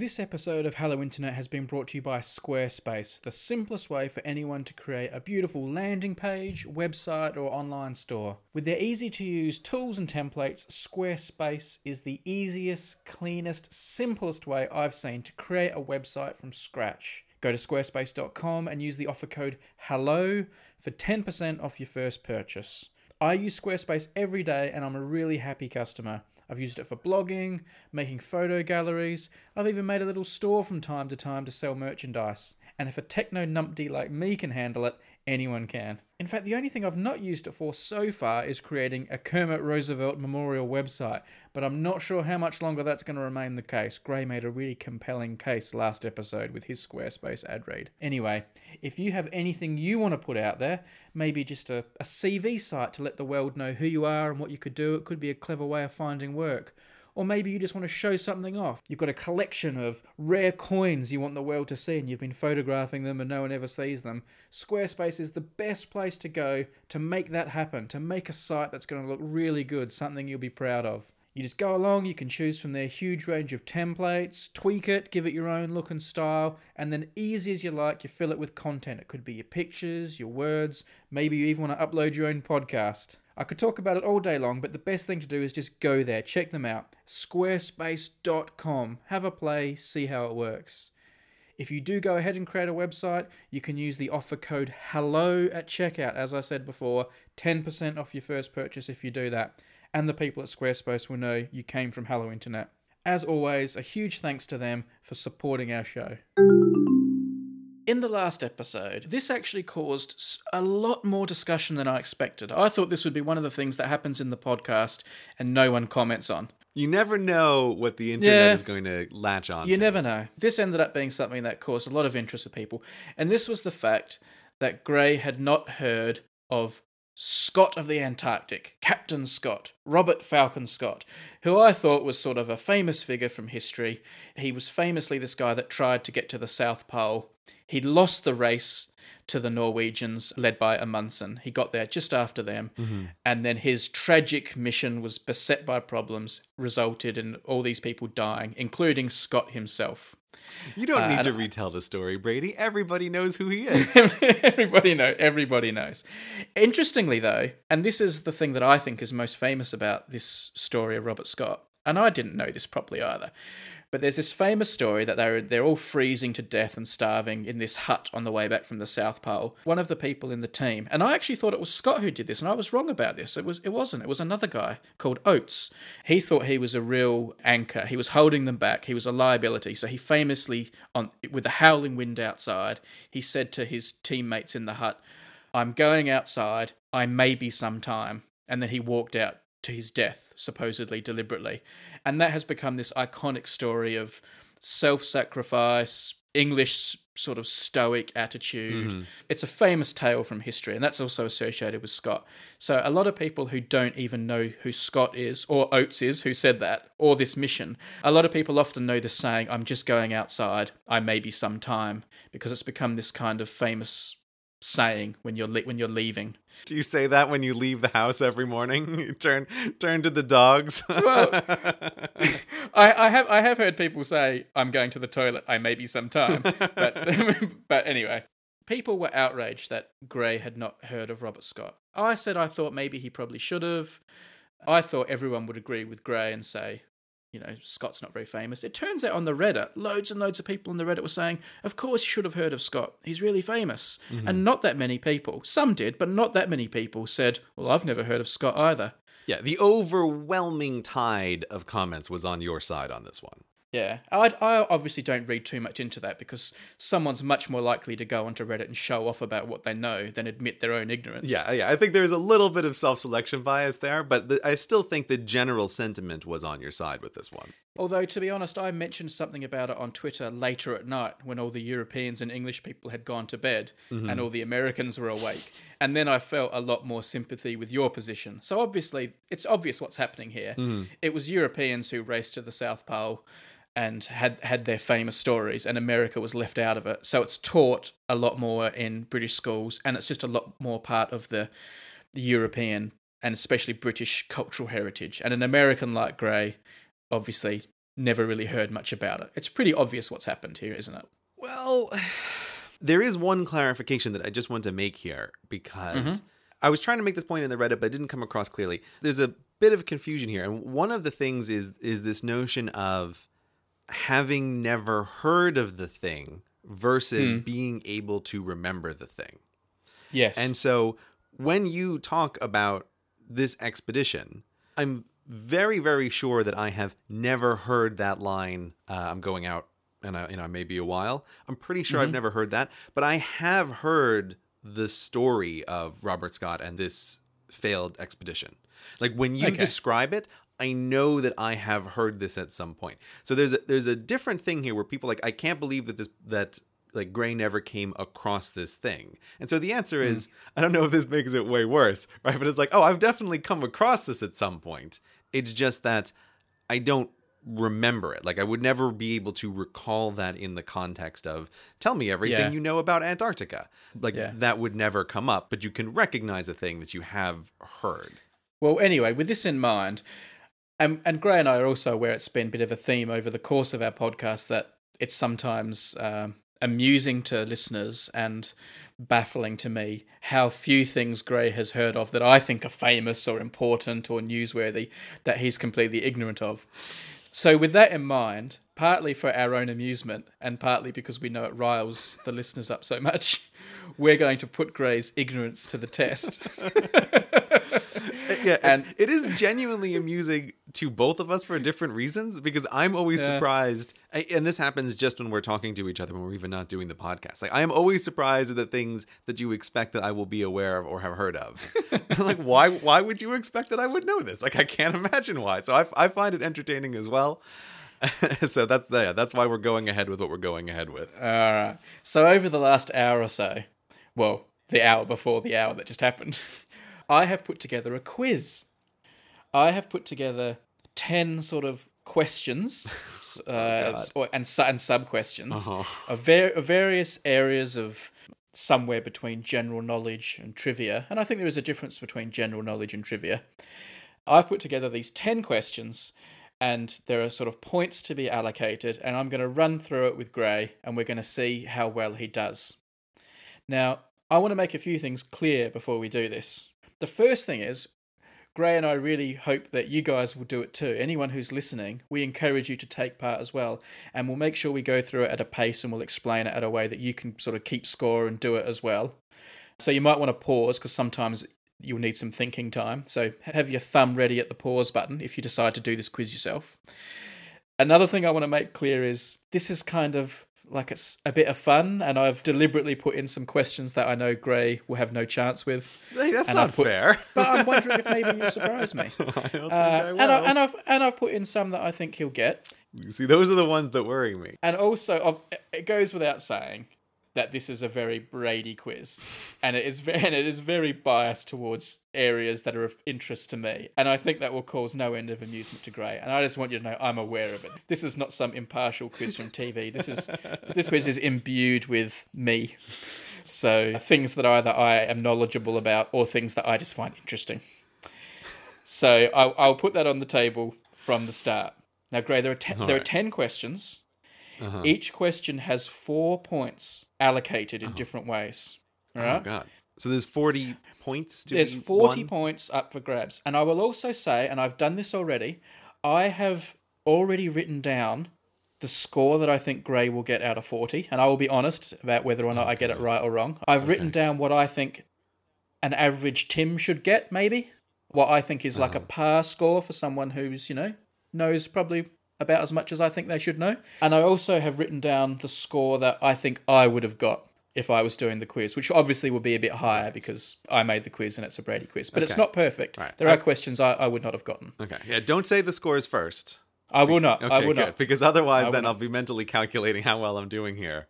This episode of Hello Internet has been brought to you by Squarespace, the simplest way for anyone to create a beautiful landing page, website, or online store. With their easy to use tools and templates, Squarespace is the easiest, cleanest, simplest way I've seen to create a website from scratch. Go to squarespace.com and use the offer code HELLO for 10% off your first purchase. I use Squarespace every day and I'm a really happy customer. I've used it for blogging, making photo galleries. I've even made a little store from time to time to sell merchandise. And if a techno numpty like me can handle it, anyone can. In fact, the only thing I've not used it for so far is creating a Kermit Roosevelt memorial website, but I'm not sure how much longer that's going to remain the case. Grey made a really compelling case last episode with his Squarespace ad read. Anyway, if you have anything you want to put out there, maybe just a, a CV site to let the world know who you are and what you could do, it could be a clever way of finding work. Or maybe you just want to show something off. You've got a collection of rare coins you want the world to see and you've been photographing them and no one ever sees them. Squarespace is the best place to go to make that happen, to make a site that's going to look really good, something you'll be proud of. You just go along, you can choose from their huge range of templates, tweak it, give it your own look and style, and then easy as you like, you fill it with content. It could be your pictures, your words, maybe you even want to upload your own podcast. I could talk about it all day long, but the best thing to do is just go there, check them out. Squarespace.com. Have a play, see how it works. If you do go ahead and create a website, you can use the offer code HELLO at checkout. As I said before, 10% off your first purchase if you do that and the people at Squarespace will know you came from Hello Internet. As always, a huge thanks to them for supporting our show. In the last episode, this actually caused a lot more discussion than I expected. I thought this would be one of the things that happens in the podcast and no one comments on. You never know what the internet yeah, is going to latch on. You to. never know. This ended up being something that caused a lot of interest with people, and this was the fact that Grey had not heard of Scott of the Antarctic, Captain Scott, Robert Falcon Scott, who I thought was sort of a famous figure from history. He was famously this guy that tried to get to the South Pole. He'd lost the race to the Norwegians, led by Amundsen. He got there just after them, mm-hmm. and then his tragic mission was beset by problems, resulted in all these people dying, including Scott himself. You don't need uh, to retell the story, Brady. Everybody knows who he *laughs* is. everybody know. Everybody knows. Interestingly, though, and this is the thing that I think is most famous about this story of Robert Scott, and I didn't know this properly either. But there's this famous story that they're they're all freezing to death and starving in this hut on the way back from the South Pole. One of the people in the team, and I actually thought it was Scott who did this, and I was wrong about this. It was it wasn't. It was another guy called Oates. He thought he was a real anchor. He was holding them back. He was a liability. So he famously on with the howling wind outside, he said to his teammates in the hut, "I'm going outside. I may be some time." And then he walked out to his death, supposedly deliberately. And that has become this iconic story of self sacrifice, English sort of stoic attitude. Mm-hmm. It's a famous tale from history, and that's also associated with Scott. So, a lot of people who don't even know who Scott is, or Oates is, who said that, or this mission, a lot of people often know the saying, I'm just going outside, I may be some time, because it's become this kind of famous saying when you're le- when you're leaving. Do you say that when you leave the house every morning? *laughs* You turn turn to the dogs. *laughs* well, I, I have I have heard people say I'm going to the toilet. I may be some time, but *laughs* but anyway, people were outraged that Grey had not heard of Robert Scott. I said I thought maybe he probably should have. I thought everyone would agree with Grey and say, you know, Scott's not very famous. It turns out on the Reddit, loads and loads of people on the Reddit were saying, of course you should have heard of Scott. He's really famous. Mm-hmm. And not that many people, some did, but not that many people said, well, I've never heard of Scott either. Yeah, the overwhelming tide of comments was on your side on this one. Yeah, I, I obviously don't read too much into that because someone's much more likely to go onto Reddit and show off about what they know than admit their own ignorance. Yeah, yeah, I think there's a little bit of self-selection bias there, but the, I still think the general sentiment was on your side with this one. Although, to be honest, I mentioned something about it on Twitter later at night when all the Europeans and English people had gone to bed mm-hmm. and all the Americans were awake. And then I felt a lot more sympathy with your position. So, obviously, it's obvious what's happening here. Mm-hmm. It was Europeans who raced to the South Pole and had had their famous stories, and America was left out of it. So it's taught a lot more in British schools, and it's just a lot more part of the, the European and especially British cultural heritage. And an American like Grey, obviously, never really heard much about it. It's pretty obvious what's happened here, isn't it? Well, *sighs* there is one clarification that I just want to make here because. Mm-hmm. I was trying to make this point in the Reddit, but it didn't come across clearly. There's a bit of confusion here, and one of the things is is this notion of having never heard of the thing versus mm. being able to remember the thing. Yes. And so when you talk about this expedition, I'm very, very sure that I have never heard that line, uh, I'm going out and I, you know, maybe a while. I'm pretty sure Mm-hmm. I've never heard that, but I have heard the story of Robert Scott and this failed expedition. Like when you Okay. describe it, I know that I have heard this at some point. So there's a there's a different thing here where people like I can't believe that this that like Grey never came across this thing. And so the answer hmm. is I don't know if this makes it way worse, right? But it's like, oh, I've definitely come across this at some point. It's just that I don't remember it. Like I would never be able to recall that in the context of tell me everything Yeah. you know about Antarctica. Like Yeah. that would never come up, but you can recognize a thing that you have heard. Well, anyway, with this in mind, and, and Grey and I are also aware it's been a bit of a theme over the course of our podcast that it's sometimes um, amusing to listeners and baffling to me how few things Grey has heard of that I think are famous or important or newsworthy that he's completely ignorant of. So, with that in mind, partly for our own amusement and partly because we know it riles the listeners up so much, *laughs* we're going to put Grey's ignorance to the test. yeah, And- and it is genuinely amusing to both of us for different reasons because I'm always Yeah. surprised, and this happens just when we're talking to each other when we're even not doing the podcast. Like I am always surprised at the things that you expect that I will be aware of or have heard of. *laughs* like why? Why would you expect that I would know this? Like I can't imagine why. So I, I find it entertaining as well. *laughs* so that's yeah, that's why we're going ahead with what we're going ahead with. All right. So over the last hour or so, well, the hour before the hour that just happened, *laughs* I have put together a quiz. I have put together ten sort of questions, *laughs* uh, God. or- and and sub questions Uh-huh. of, var- of various areas of somewhere between general knowledge and trivia. And I think there is a difference between general knowledge and trivia. I've put together these 10 questions and there are sort of points to be allocated and I'm going to run through it with Grey and we're going to see how well he does. Now, I want to make a few things clear before we do this. The first thing is Grey and I really hope that you guys will do it too. Anyone who's listening, we encourage you to take part as well. And we'll make sure we go through it at a pace and we'll explain it at a way that you can sort of keep score and do it as well. So you might want to pause because sometimes you'll need some thinking time. So have your thumb ready at the pause button if you decide to do this quiz yourself. Another thing I want to make clear is this is kind of like it's a bit of fun, and I've deliberately put in some questions that I know Grey will have no chance with. Hey, that's And not I've put- fair. *laughs* But I'm wondering if maybe you'll *laughs* surprise me. I don't think Uh, I will. and, I, and I've and I've put in some that I think he'll get. See, those are the ones that worry me. And also, it goes without saying that this is a very Brady quiz, and it is very, and it is very biased towards areas that are of interest to me. And I think that will cause no end of amusement to Grey. And I just want you to know I'm aware of it. This is not some impartial quiz from TV. This is this quiz is imbued with me. So things that either I am knowledgeable about or things that I just find interesting. So I'll, I'll put that on the table from the start. Now, Grey, there are ten, there are ten questions. Uh-huh. Each question has four points allocated in different ways. All Oh right. god. So there's 40 points to There's be 40 won? points up for grabs. And I will also say, and I've done this already, I have already written down the score that I think Grey will get out of 40. And I will be honest about whether or not I get it right or wrong. I've written down what I think an average Tim should get, maybe. What I think is like a par score for someone who's, you know, knows probably about as much as I think they should know. And I also have written down the score that I think I would have got if I was doing the quiz, which obviously will be a bit higher because I made the quiz and it's a Brady quiz. But it's not perfect. Right. There are uh, questions I, I would not have gotten. Okay. Yeah, don't say the scores first. I will not. Okay, I will good. not. Because otherwise, then not. I'll be mentally calculating how well I'm doing here.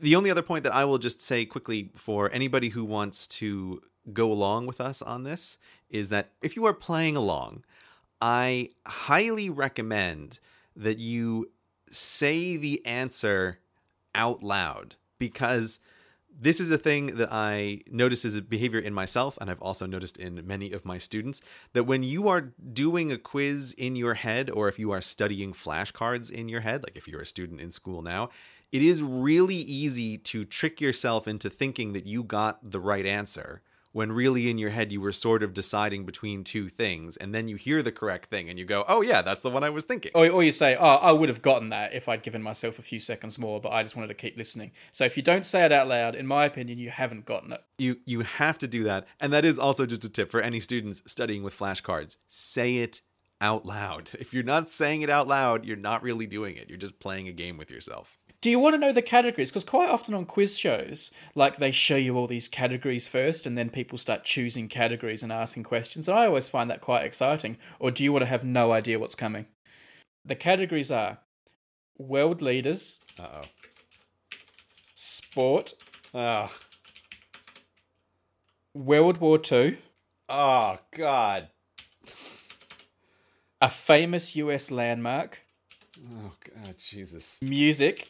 The only other point that I will just say quickly for anybody who wants to go along with us on this is that if you are playing along, I highly recommend that you say the answer out loud because this is a thing that I notice as a behavior in myself, and I've also noticed in many of my students that when you are doing a quiz in your head, or if you are studying flashcards in your head, like if you're a student in school now, it is really easy to trick yourself into thinking that you got the right answer when really in your head you were sort of deciding between two things, and then you hear the correct thing and you go, oh, yeah, that's the one I was thinking. Or, or you say, oh, I would have gotten that if I'd given myself a few seconds more, but I just wanted to keep listening. So if you don't say it out loud, in my opinion, you haven't gotten it. you you have to do that and that is also just a tip for any students studying with flashcards say it out loud *laughs* if you're not saying it out loud you're not really doing it you're just playing a game with yourself Do you want to know the categories? Because quite often on quiz shows, like they show you all these categories first, and then people start choosing categories and asking questions. And I always find that quite exciting. Or do you want to have no idea what's coming? The categories are world leaders, Uh oh. sport, Oh. World War Two, Oh God. a famous US landmark, Oh God, Jesus. music,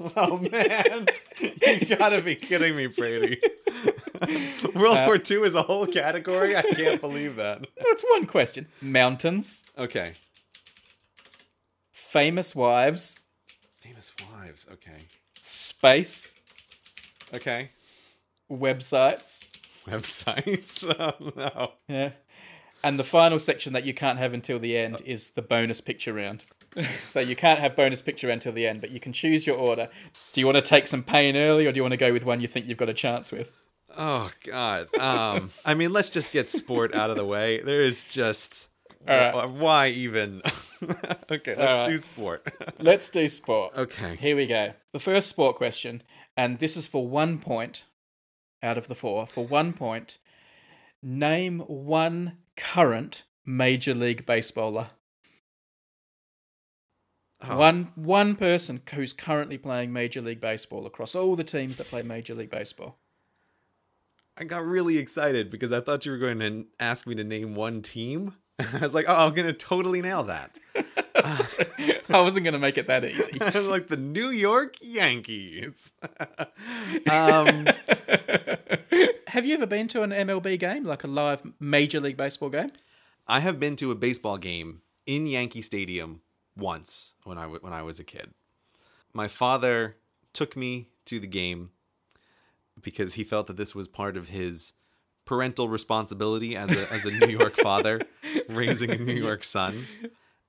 *laughs* Oh man, you gotta be kidding me, Brady. *laughs* World Uh, War II is a whole category. I can't believe that. *laughs* that's one question, mountains, Okay. famous wives, Famous wives. Okay. space, Okay. websites. Websites. Oh no. Yeah. And the final section that you can't have until the end is the bonus picture round. *laughs* so you can't have bonus picture until the end, but you can choose your order. Do you want to take some pain early or do you want to go with one you think you've got a chance with? Oh God. Um. I mean, let's just get sport out of the way. There is just. Right. wh- Why even? *laughs* okay, let's right. do sport. *laughs* Let's do sport. okay. Here we go. The first sport question, and this is for one point out of the four. For one point, name one current Major League Baseballer. Oh, One one person who's currently playing Major League Baseball across all the teams that play Major League Baseball. I got really excited because I thought you were going to ask me to name one team. *laughs* I was like, oh, I'm gonna totally nail that. *laughs* I wasn't going to make it that easy. *laughs* Like the New York Yankees. um, Have you ever been to an MLB game, like a live Major League Baseball game? I have been to a baseball game in Yankee Stadium once when I w- when I was a kid. My father took me to the game because he felt that this was part of his parental responsibility as a as a New York *laughs* father raising a New York son.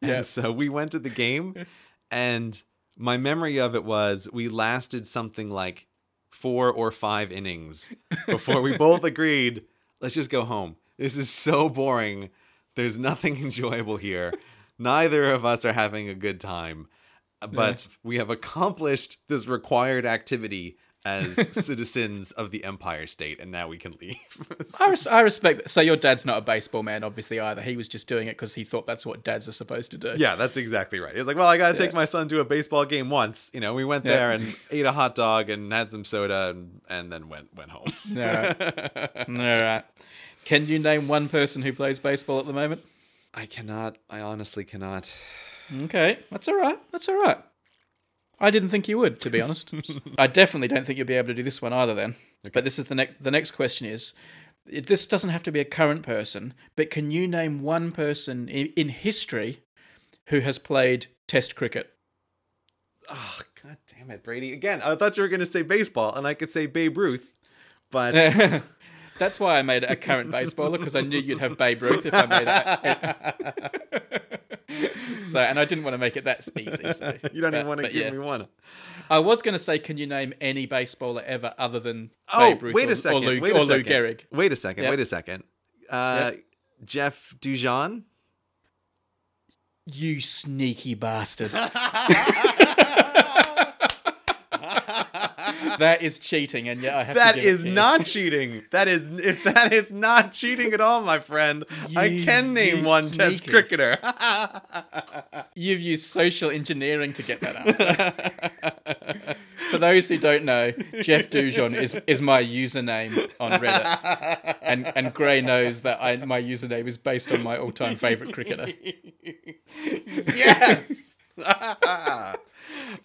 And so we went to the game and my memory of it was we lasted something like four or five innings before we both *laughs* agreed, let's just go home. This is so boring. There's nothing *laughs* enjoyable here. Neither of us are having a good time. But we have accomplished this required activity as *laughs* citizens of the Empire State, and now we can leave. I, res- I respect that. So your dad's not a baseball man, obviously, either. He was just doing it because he thought that's what dads are supposed to do. Yeah, that's exactly right. He's like, well, I got to take my son to a baseball game once. You know, we went Yeah. there and *laughs* ate a hot dog and had some soda and, and then went went home. All right. All right. *laughs* Can you name one person who plays baseball at the moment? I cannot. I honestly cannot. Okay, that's all right. That's all right. I didn't think you would, to be *laughs* honest. I definitely don't think you'll be able to do this one either. Then, but this is the next. The next question is: it, this doesn't have to be a current person, but can you name one person in, in history who has played Test cricket? Oh, god damn it, Brady. Again, I thought you were going to say baseball and I could say Babe Ruth, but *laughs* That's why I made it a current baseballer because I knew you'd have Babe Ruth if I made it. *laughs* so, and I didn't want to make it that easy. So, you don't but- even want to give yeah. me one. I was going to say, can you name any baseballer ever other than Oh, Babe Ruth wait or, a second. or Lou, wait or a Lou second. Gehrig? Wait a second. Yep. Wait a second. Uh, Jeff Dujon. You sneaky bastard. *laughs* that is cheating, and yet I have That to is you. not cheating. That is if that is not cheating at all, my friend. I can name you one test cricketer. *laughs* You've used social engineering to get that answer. For those who don't know, Jeff Dujon is, is my username on Reddit. And and Gray knows that I, my username is based on my all time favourite cricketer. *laughs* yes. *laughs*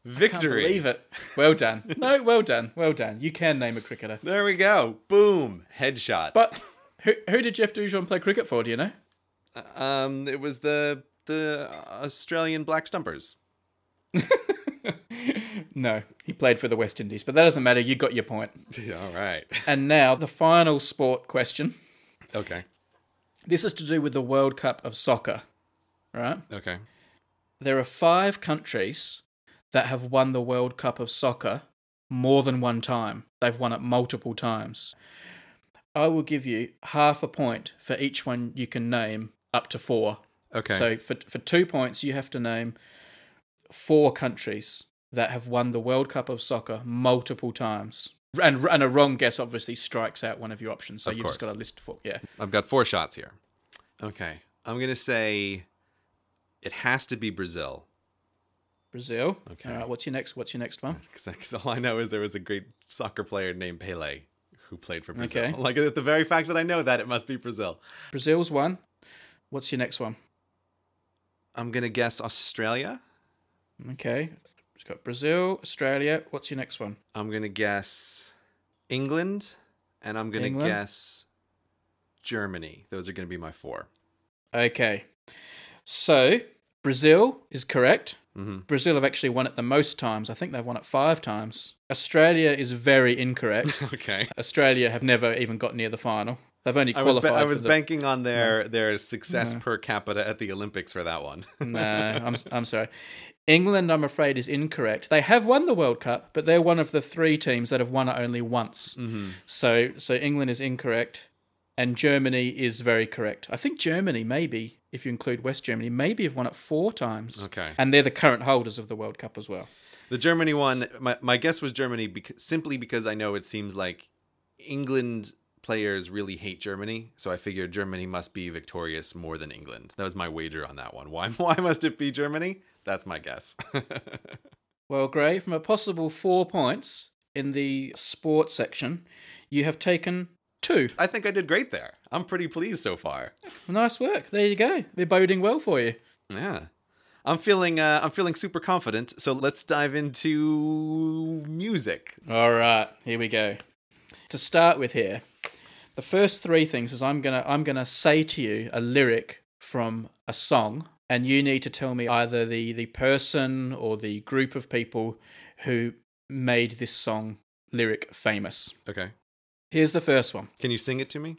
Victory. believe it. Well done. *laughs* No, well done. Well done. You can name a cricketer. There we go. Boom. Headshot. But who, who did Jeff Dujon play cricket for, do you know? um, it was the the Australian Black Stumpers. *laughs* No, he played for the West Indies, but that doesn't matter. You got your point. *laughs* All right. And now the final sport question. Okay. This is to do with the World Cup of Soccer, right? Okay. There are five countries that have won the World Cup of Soccer more than one time. They've won it multiple times. I will give you half a point for each one you can name up to four. Okay. So for for two points, you have to name four countries that have won the World Cup of soccer multiple times. And, and a wrong guess obviously strikes out one of your options. So Of you've just got a list for yeah. I've got four shots here. Okay. I'm going to say it has to be Brazil. Brazil. Okay. Right, what's your next what's your next one? *laughs* Because all I know is there was a great soccer player named Pele who played for Brazil. Okay. *laughs* Like, the very fact that I know that, it must be Brazil. Brazil's one. What's your next one? I'm going to guess Australia. Okay. We've got Brazil, Australia. What's your next one? I'm going to guess England. And I'm going to England. guess Germany. Those are going to be my four. Okay. So Brazil is correct. Hmm Brazil have actually won it the most times. I think they've won it five times. Australia is very incorrect. *laughs* Okay. Australia have never even got near the final. They've only I was, qualified. ba- I was the... banking on their, their success per capita at the Olympics for that one. *laughs* no, I'm I'm sorry. England, I'm afraid, is incorrect. They have won the World Cup, but they're one of the three teams that have won it only once. hmm So, so England is incorrect, and Germany is very correct. I think Germany, maybe if you include West Germany, maybe have won it four times. Okay. and they're the current holders of the World Cup as well. The Germany one, my, my guess was Germany bec- simply because I know it seems like England players really hate Germany, so I figured Germany must be victorious more than England. That was my wager on that one. Why *laughs* why must it be Germany? That's my guess. *laughs* Well, Grey, from a possible four points in the sports section, you have taken two. I think I did great there. I'm pretty pleased so far. Nice work. There you go. They're boding well for you. Yeah. I'm feeling uh, I'm feeling super confident. So let's dive into music. All right, here we go. To start with here, the first three things is I'm gonna I'm gonna say to you a lyric from a song, and you need to tell me either the the person or the group of people who made this song lyric famous. Okay. Here's the first one. Can you sing it to me?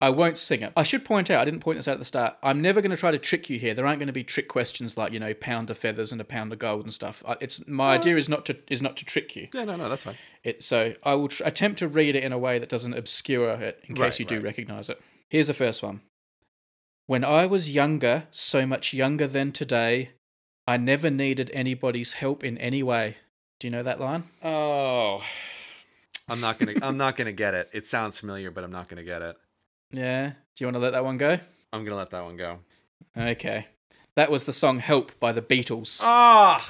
I won't sing it. I should point out, I didn't point this out at the start. I'm never going to try to trick you here. There aren't going to be trick questions like, you know, pound of feathers and a pound of gold and stuff. It's my idea is not to is not to trick you. Yeah, no, no, that's fine. It so I will tr- attempt to read it in a way that doesn't obscure it in case Right, you do recognize it. Here's the first one. When I was younger, so much younger than today, I never needed anybody's help in any way. Do you know that line? Oh. I'm not going to I'm not to get it. It sounds familiar, but I'm not going to get it. Yeah. Do you want to let that one go? I'm going to let that one go. Okay. That was the song Help by the Beatles. Ah,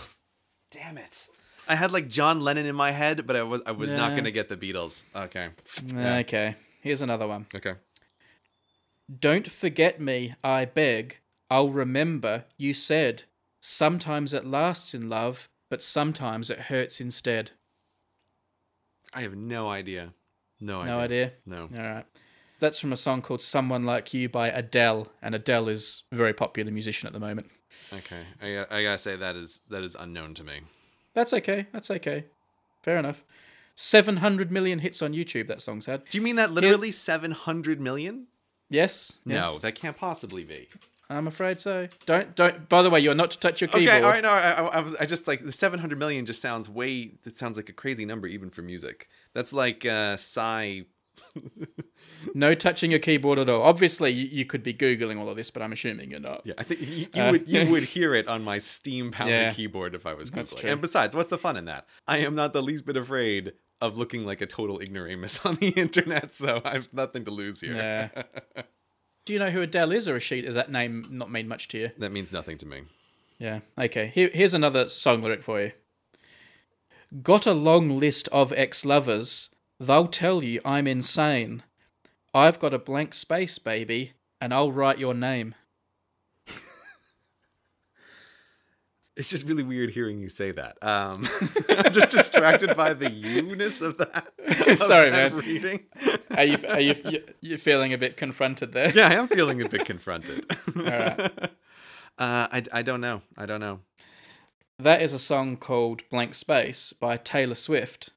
damn it! I had like John Lennon in my head, but I was I was not gonna get the Beatles. Okay, yeah. Okay. Here's another one. okay. Don't forget me, I beg. I'll remember you said. Sometimes it lasts in love, but sometimes it hurts instead. I have no idea. No idea. No idea? No. All right. That's from a song called Someone Like You by Adele, and Adele is a very popular musician at the moment. Okay, I I gotta say that is that is unknown to me. That's okay. That's okay. Fair enough. 700 million hits on YouTube that song's had. Do you mean that literally seven hundred million? Yes? No, that can't possibly be. I'm afraid so. Don't, don't, by the way, you're not to touch your keyboard. Okay, all right. No, I, I, I, just like the seven hundred million just sounds way. That sounds like a crazy number even for music. That's like uh, Psy. *laughs* No touching your keyboard at all. Obviously, you, you could be Googling all of this, but I'm assuming you're not. Yeah, I think you, you Uh, would you *laughs* would hear it on my steam powered Yeah. keyboard if I was googling. And besides, what's the fun in that? I am not the least bit afraid of looking like a total ignoramus *laughs* on the internet, so I have nothing to lose here. Yeah. Do you know who Adele is, or is she? Is that name not mean much to you? that means nothing to me. Yeah. Okay. Here, here's another song lyric for you. Got a long list of ex-lovers. They'll tell you I'm insane. I've got a blank space, baby, and I'll write your name. It's just really weird hearing you say that. Um, I'm *laughs* just distracted by the you-ness of that. *laughs* of Sorry, that man. Reading. Are you are you you feeling a bit confronted there? Yeah, I am feeling a bit confronted. *laughs* right. uh, I, I don't know. I don't know. That is a song called Blank Space by Taylor Swift.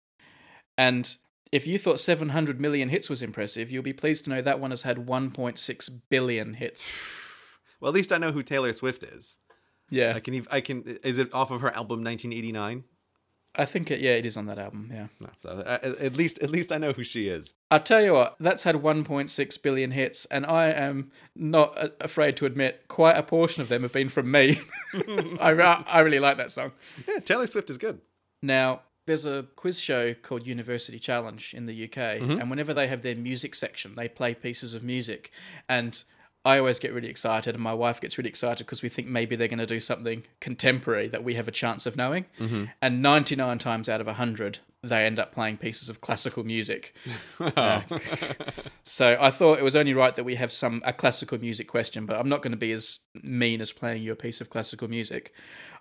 And if you thought 700 million hits was impressive, you'll be pleased to know that one has had 1.6 billion hits. *sighs* Well, at least I know who Taylor Swift is. Yeah. I can. ev- I can. Is it off of her album 1989? I think it. Yeah, it is on that album. Yeah. No, so uh, at least at least I know who she is. I'll tell you what. That's had 1.6 billion hits, and I am not uh, afraid to admit quite a portion of them have been from me. *laughs* I I really like that song. Yeah, Taylor Swift is good. Now, there's a quiz show called University Challenge in the UK, and whenever they have their music section, they play pieces of music. And I always get really excited, and my wife gets really excited because we think maybe they're going to do something contemporary that we have a chance of knowing. And 99 times out of 100, they end up playing pieces of classical music. *laughs* Uh, so I thought it was only right that we have some a classical music question, but I'm not going to be as mean as playing you a piece of classical music.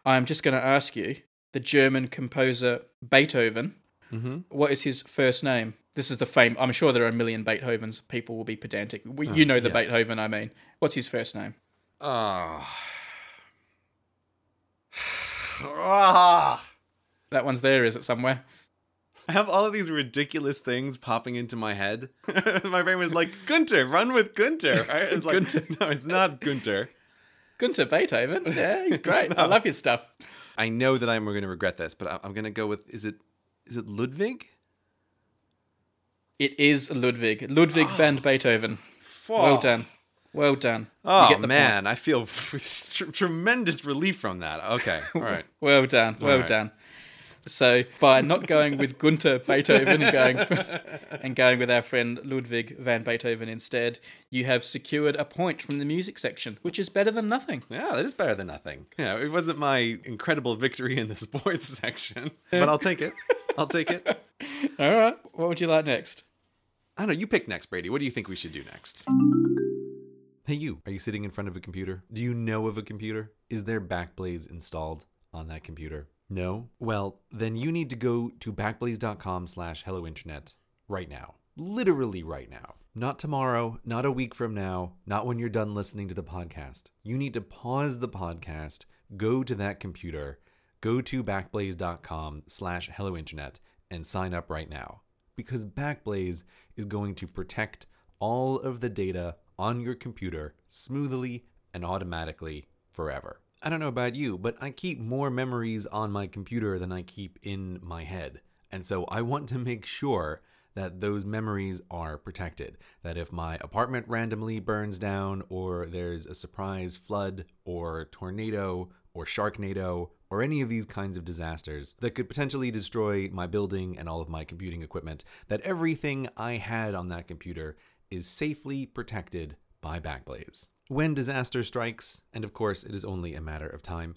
I'm just going to ask you the German composer Beethoven. What is his first name? This is the fame. I'm sure there are a million Beethovens. People will be pedantic. We, you know the Beethoven I mean. What's his first name? Oh. Ah. *sighs* That one's there, is it somewhere? I have all of these ridiculous things popping into my head. *laughs* my brain was like, Gunter, run with Gunter. Right? It's like, Gunter. *laughs* No, it's not Gunter. Gunter Beethoven. Yeah, he's great. *laughs* I love his stuff. I know that I'm going to regret this, but I'm going to go with is it is it Ludwig? It is Ludwig. Ludwig ah. van Beethoven. Well done. Well done. You Oh get the point. man, I feel *laughs* tr- tremendous relief from that. Okay, all right. *laughs* Well done. Well right. done. So by not going with Gunter Beethoven and going *laughs* and going with our friend Ludwig van Beethoven instead, you have secured a point from the music section, which is better than nothing. Yeah, that is better than nothing. Yeah, it wasn't my incredible victory in the sports section, but I'll take it. *laughs* I'll take it. All right. What would you like next? I don't know. You pick next, Brady. What do you think we should do next? Hey, you. Are you sitting in front of a computer? Do you know of a computer? Is there Backblaze installed on that computer? No? Well, then you need to go to backblaze.com slash hello internet right now. Literally right now. Not tomorrow, not a week from now, not when you're done listening to the podcast. You need to pause the podcast, go to that computer, go to backblaze.com slash hello internet and sign up right now because Backblaze is going to protect all of the data on your computer smoothly and automatically forever. I don't know about you, but I keep more memories on my computer than I keep in my head. And so I want to make sure that those memories are protected. That if my apartment randomly burns down, or there's a surprise flood, or tornado, or sharknado, or any of these kinds of disasters that could potentially destroy my building and all of my computing equipment, that everything I had on that computer is safely protected by Backblaze. When disaster strikes, and of course it is only a matter of time,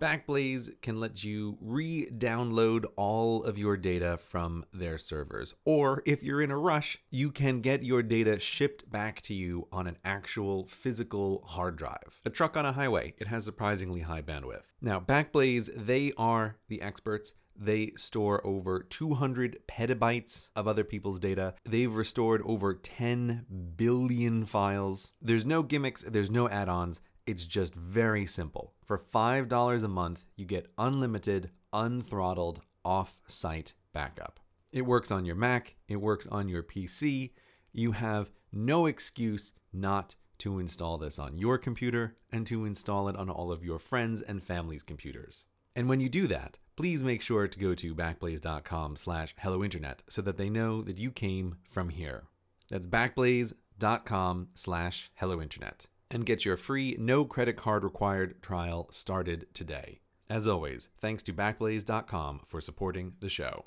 Backblaze can let you re download all of your data from their servers. Or if you're in a rush, you can get your data shipped back to you on an actual physical hard drive. A truck on a highway, it has surprisingly high bandwidth. Now, Backblaze, they are the experts. They store over 200 petabytes of other people's data. They've restored over 10 billion files. There's no gimmicks, there's no add ons. It's just very simple. For $5 a month, you get unlimited, unthrottled, off site backup. It works on your Mac, it works on your PC. You have no excuse not to install this on your computer and to install it on all of your friends and family's computers. And when you do that, please make sure to go to backblaze.com slash hello internet so that they know that you came from here. That's backblaze.com slash hello internet and get your free no credit card required trial started today. As always, thanks to backblaze.com for supporting the show.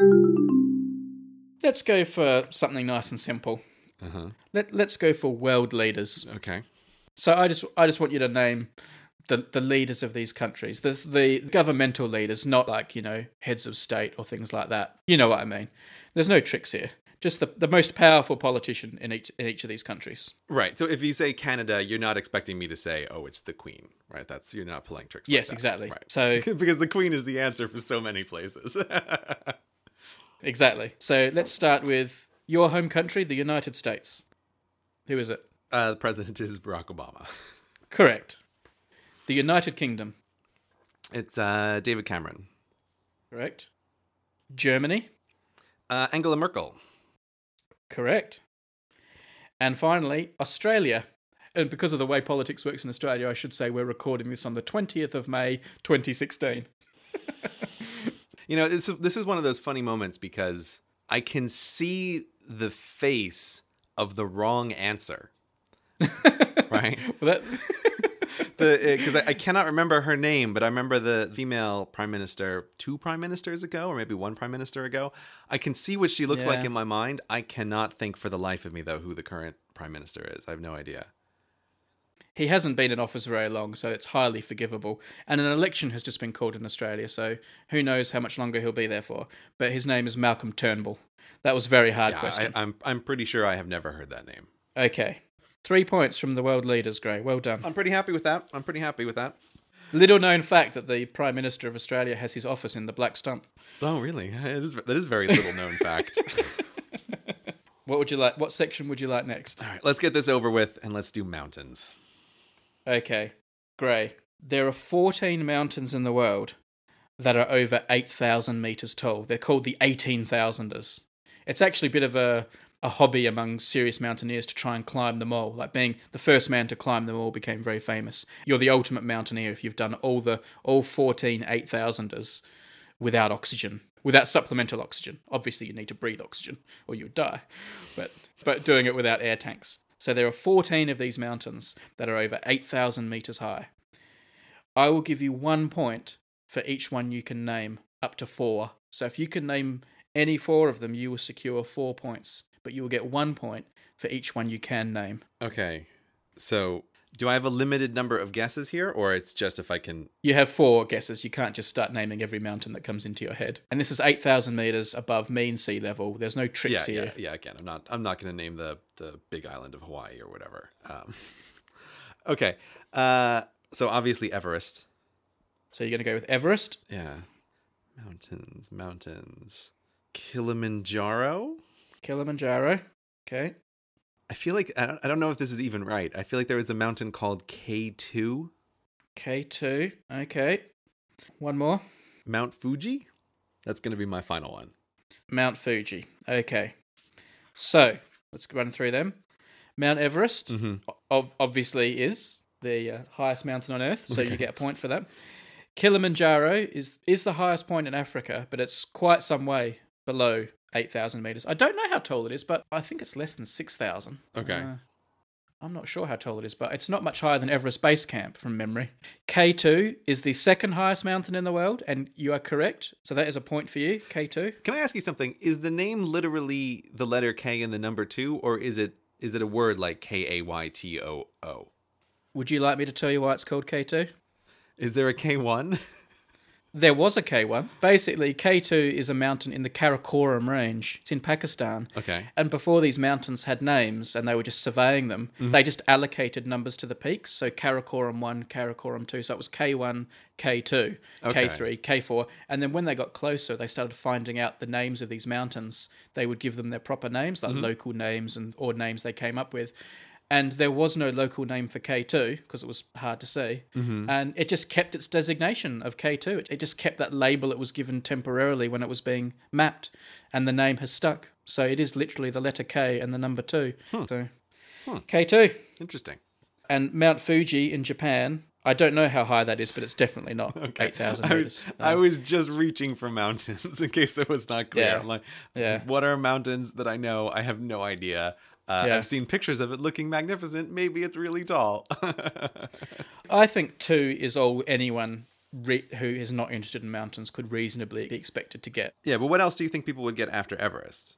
Let's go for something nice and simple. Uh-huh. Let Let's go for world leaders. Okay. So I just I just want you to name the the leaders of these countries. The the governmental leaders, not like you know heads of state or things like that. You know what I mean. There's no tricks here. Just the, the most powerful politician in each in each of these countries. Right. So if you say Canada, you're not expecting me to say, "Oh, it's the Queen," right? That's you're not pulling tricks. like Yes, that. exactly. Right. So *laughs* because the Queen is the answer for so many places. *laughs* exactly. So let's start with your home country, the United States. Who is it? uh, the president is Barack Obama. *laughs* Correct. The United Kingdom. It's uh, David Cameron. Correct. Germany. Uh, Angela Merkel. Correct. And finally, Australia. And because of the way politics works in Australia, I should say we're recording this on the 20th of May, 2016. *laughs* You know, this this is one of those funny moments because I can see the face of the wrong answer. *laughs* right? Well, that, *laughs* The eh, because I, I cannot remember her name, but I remember the female prime minister two prime ministers ago, or maybe one prime minister ago. I can see what she looks like in my mind. I cannot think for the life of me though who the current prime minister is. I have no idea. he hasn't been in office very long, so it's highly forgivable. And an election has just been called in Australia, so who knows how much longer he'll be there for. But his name is Malcolm Turnbull. That was a very hard Yeah, question. I, I'm I'm pretty sure I have never heard that name. Okay. Three points from the world leaders, Grey. Well done. I'm pretty happy with that. I'm pretty happy with that. Little known fact that the Prime Minister of Australia has his office in the Black Stump. Oh, really? It is, that is very little known fact. *laughs* What would you like? What section would you like next? All right, let's get this over with and let's do mountains. Okay, Grey. There are 14 mountains in the world that are over 8,000 meters tall. They're called the 18,000ers. It's actually a bit of a, a hobby among serious mountaineers to try and climb them all. Like being the first man to climb them all became very famous. You're the ultimate mountaineer if you've done all the all 14 8,000ers without oxygen, without supplemental oxygen. Obviously, you need to breathe oxygen or you would die, but but doing it without air tanks. So there are 14 of these mountains that are over 8,000 meters high. I will give you one point for each one you can name, up to four. So if you can name any four of them, you will secure four points, but you will get one point for each one you can name. Okay. So, do I have a limited number of guesses here, or it's just if I can? You have four guesses. You can't just start naming every mountain that comes into your head. And this is 8,000 meters above mean sea level. There's no Yeah, tricks yeah, here. yeah. Again, I'm not. I'm not going to name the the big island of Hawaii or whatever. Um, *laughs* okay. Uh, so obviously Everest. So you're going to go with Everest, Yeah. Mountains, mountains. Kilimanjaro. Kilimanjaro. Okay. I feel like I don't, I don't know if this is even right. I feel like there was a mountain called K2, K2. Okay. One more. Mount Fuji. That's going to be my final one. Mount Fuji. Okay. So let's run through them. Mount Everest, Mhm. ov- obviously, is the uh, highest mountain on Earth, so you get a point for that. Kilimanjaro is is the highest point in Africa, but it's quite some way below eight thousand meters. I don't know how tall it is, but I think it's less than six thousand. Okay. Uh, I'm not sure how tall it is, but it's not much higher than Everest Base Camp from memory. K2 is the second highest mountain in the world, and you are correct. So that is a point for you, K2. Can I ask you something? Is the name literally the letter K and the number two, or is it is it a word like K A Y T O O? Would you like me to tell you why it's called K2? Is there a K one? *laughs* There was a K1. Basically, K2 is a mountain in the Karakoram range. It's in Pakistan. Okay. And before these mountains had names and they were just surveying them, mm-hmm. they just allocated numbers to the peaks. So Karakoram 1, Karakoram 2. So it was K1, K2, Okay. K3, K4. And then when they got closer, they started finding out the names of these mountains. They would give them their proper names, like mm-hmm. local names and or names they came up with. And there was no local name for K2 because it was hard to see. Mm-hmm. And it just kept its designation of K2. It, it just kept that label it was given temporarily when it was being mapped. And the name has stuck. So it is literally the letter K and the number 2. So K2. Interesting. And Mount Fuji in Japan, I don't know how high that is, but it's definitely not *laughs* 8,000 I was, meters. I uh, was just reaching for mountains *laughs* in case it was not clear. Yeah. I'm like, Yeah. what are mountains that I know? I have no idea. Uh, Yeah. I've seen pictures of it looking magnificent. Maybe it's really tall. *laughs* I think two is all anyone re- who is not interested in mountains could reasonably be expected to get. yeah, but what else do you think people would get after Everest?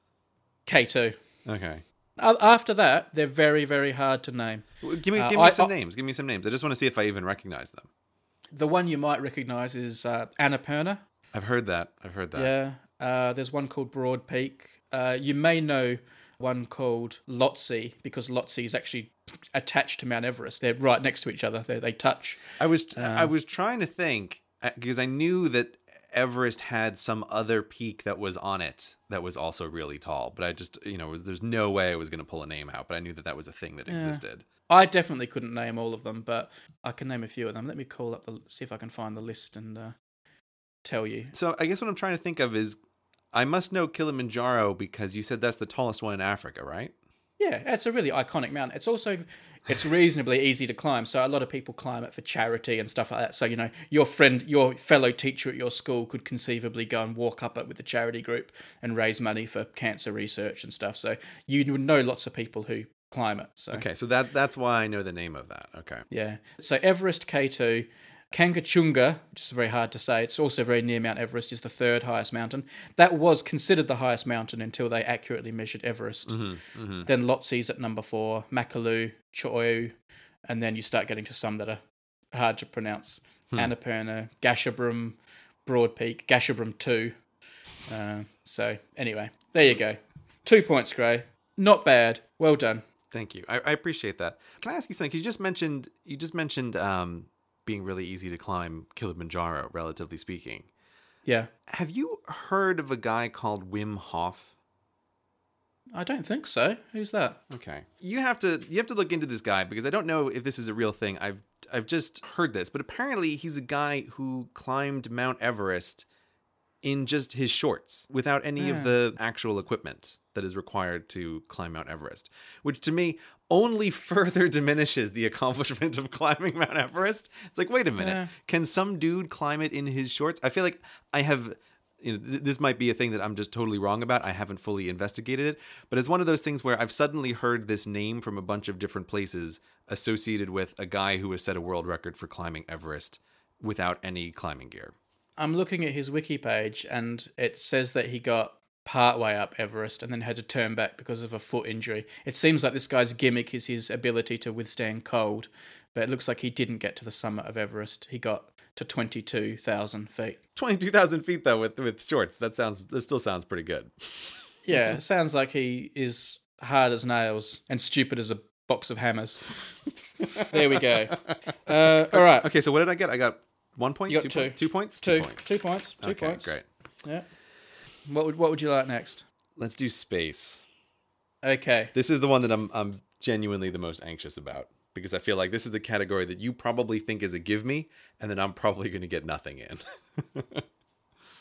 K2. Okay. After that, they're very, very hard to name. Well, Give me, Uh, give me some I- names. Give me some names. I just want to see if I even recognize them. The one you might recognize is uh, Annapurna. I've heard that. I've heard that. Yeah. Uh, there's one called Broad Peak. Uh, you may know one called Lhotse because Lhotse is actually attached to Mount Everest. They're right next to each other. They, they touch. I was Uh. I was trying to think uh, because I knew that Everest had some other peak that was on it that was also really tall, but I just you know was there's no way I was going to pull a name out, but I knew that that was a thing that existed. I definitely couldn't name all of them, but I can name a few of them. Let me call up the see if I can find the list and uh, tell you. So I guess what I'm trying to think of is I must know Kilimanjaro because you said that's the tallest one in Africa, right? Yeah, it's a really iconic mountain. It's also it's reasonably easy to climb, so a lot of people climb it for charity and stuff like that. So you know, your friend, your fellow teacher at your school could conceivably go and walk up it with a charity group and raise money for cancer research and stuff. So you would know lots of people who climb it. So Okay, so that that's why I know the name of that. Okay. yeah. So Everest K2, Kangchenjunga, which is very hard to say. It's also very near Mount Everest. Is the third highest mountain. That was considered the highest mountain until they accurately measured Everest. Then Lhotse's at number four, Makalu, Cho Oyu, and then you start getting to some that are hard to pronounce. Annapurna, Gasherbrum, Broad Peak, Gasherbrum two. Uh, so anyway, there you go. Two points, Grey. Not bad. Well done. Thank you. I, I appreciate that. Can I ask you something? 'Cause you just mentioned you just mentioned um, being really easy to climb Kilimanjaro, relatively speaking. Yeah. Have you heard of a guy called Wim Hof? I don't think so. Who's that? Okay. You have to you have to look into this guy because I don't know if this is a real thing. I've I've just heard this, but apparently he's a guy who climbed Mount Everest in just his shorts without any of hmm. the actual equipment that is required to climb Mount Everest, which to me only *laughs* further diminishes the accomplishment of climbing *laughs* Mount Everest. It's like, wait a minute, Yeah. can some dude climb it in his shorts? I feel like I have you know, th- this might be a thing that I'm just totally wrong about. I haven't fully investigated it, but it's one of those things where I've suddenly heard this name from a bunch of different places associated with a guy who has set a world record for climbing Everest without any climbing gear. I'm looking at his wiki page and it says that he got partway up Everest and then had to turn back because of a foot injury. It seems like this guy's gimmick is his ability to withstand cold, but it looks like he didn't get to the summit of Everest. He got to 22,000 feet. Twenty-two thousand feet though with with shorts. That sounds that still sounds pretty good. *laughs* Yeah, it sounds like he is hard as nails and stupid as a box of hammers. there we go. *laughs* Uh, all right. Okay, so what did I get? I got one point. You got two, two. point- two points. Two, points. two points. Two okay, points. Great. Yeah. What would what would you like next? Let's do space. Okay. This is the one that I'm I'm genuinely the most anxious about because I feel like this is the category that you probably think is a give me, and then I'm probably going to get nothing in. *laughs*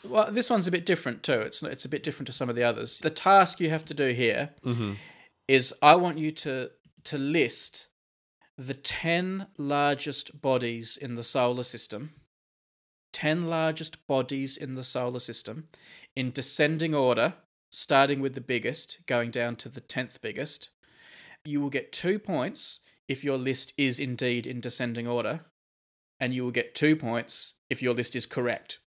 Well, this one's a bit different too. It's it's a bit different to some of the others. The task you have to do here mm-hmm. is I want you to to list the 10 largest bodies in the solar system. 10 largest bodies in the solar system in descending order, starting with the biggest, going down to the 10th biggest. You will get 2 points if your list is indeed in descending order, and you will get 2 points if your list is correct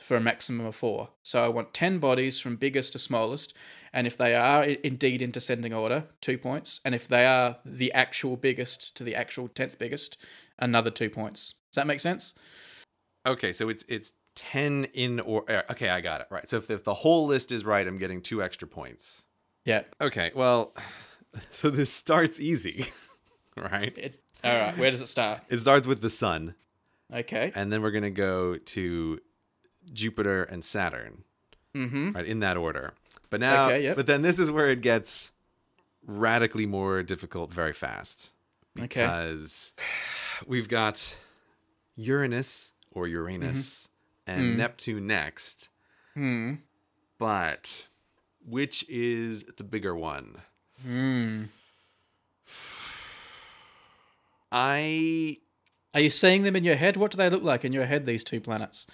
for a maximum of four. So I want 10 bodies from biggest to smallest. And if they are indeed in descending order, two points. And if they are the actual biggest to the actual 10th biggest, another two points. Does that make sense? okay, so it's it's ten in or okay, I got it right. So if, if the whole list is right, I'm getting two extra points. Yeah. Okay, well, *laughs* so this starts easy, *laughs* right? It, all right. Where does it start? It starts with the sun, Okay. and then we're gonna go to Jupiter and Saturn, Mm-hmm. right in that order. But now, Okay, yep. but then this is where it gets radically more difficult very fast Okay. because we've got Uranus or Uranus and Neptune next. Hmm. But which is the bigger one? Hmm. I Are you seeing them in your head? What do they look like in your head, these two planets?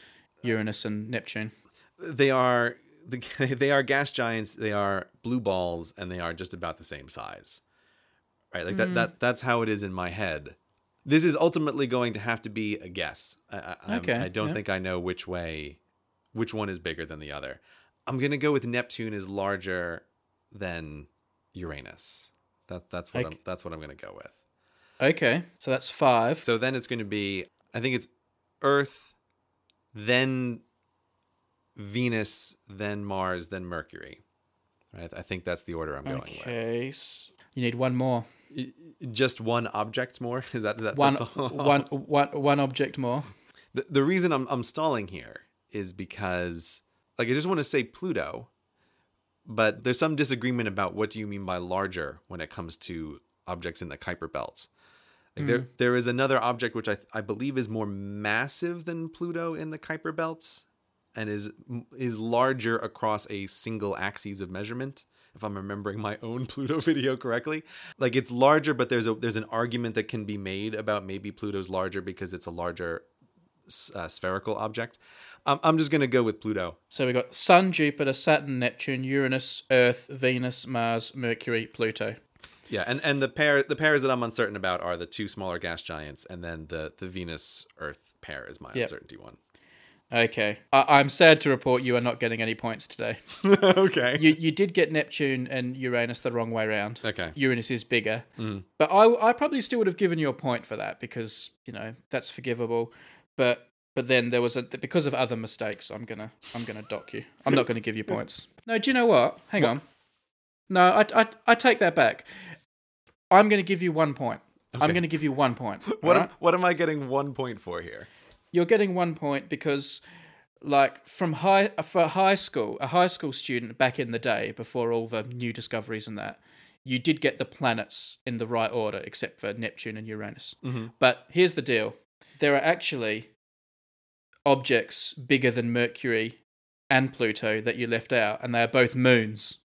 Uranus and Neptune. they are *laughs* they are gas giants, they are blue balls and they are just about the same size. Right? Like that that that's how it is in my head. This is ultimately going to have to be a guess. I, I, Okay, I don't yeah. think I know which way which one is bigger than the other. I'm going to go with Neptune is larger than Uranus. That that's what I'm that's what I'm going to go with. Okay. So that's five. So then it's going to be, I think it's Earth, then Venus, then Mars, then Mercury. Right? I think that's the order I'm going with. okay. You need one more. Just one object more? *laughs* Is that, that One, that's all? one, one, one object more. The, the reason I'm, I'm stalling here is because, like, I just want to say Pluto, but there's some disagreement about what do you mean by larger when it comes to objects in the Kuiper belts. Like there, hmm. there is another object which I, I believe is more massive than Pluto in the Kuiper belts, and is is larger across a single axis of measurement. If I'm remembering my own *laughs* Pluto video correctly. Like it's larger, but there's a there's an argument that can be made about maybe Pluto's larger because it's a larger uh, spherical object. Um, I'm just gonna go with Pluto. So we got Sun, Jupiter, Saturn, Neptune, Uranus, Earth, Venus, Mars, Mercury, Pluto. Yeah, and, and the pair the pairs that I'm uncertain about are the two smaller gas giants, and then the the Venus Earth pair is my Yep. uncertainty one. Okay, I- I'm sad to report you are not getting any points today. *laughs* okay. You you did get Neptune and Uranus the wrong way round. Okay. Uranus is bigger, mm. but I I probably still would have given you a point for that because you know that's forgivable. But but then there was a because of other mistakes. I'm gonna I'm gonna dock you. I'm not gonna give you points. No, do you know what? Hang on. No, I I I take that back. I'm gonna give you one point. I'm gonna give you one point. *laughs* What alright? am, what am I getting one point for here? You're getting one point because like from high for high school a high school student back in the day before all the new discoveries and that you did get the planets in the right order except for neptune and uranus. Mhm. but here's the deal. There are actually objects bigger than mercury and pluto that you left out and they are both moons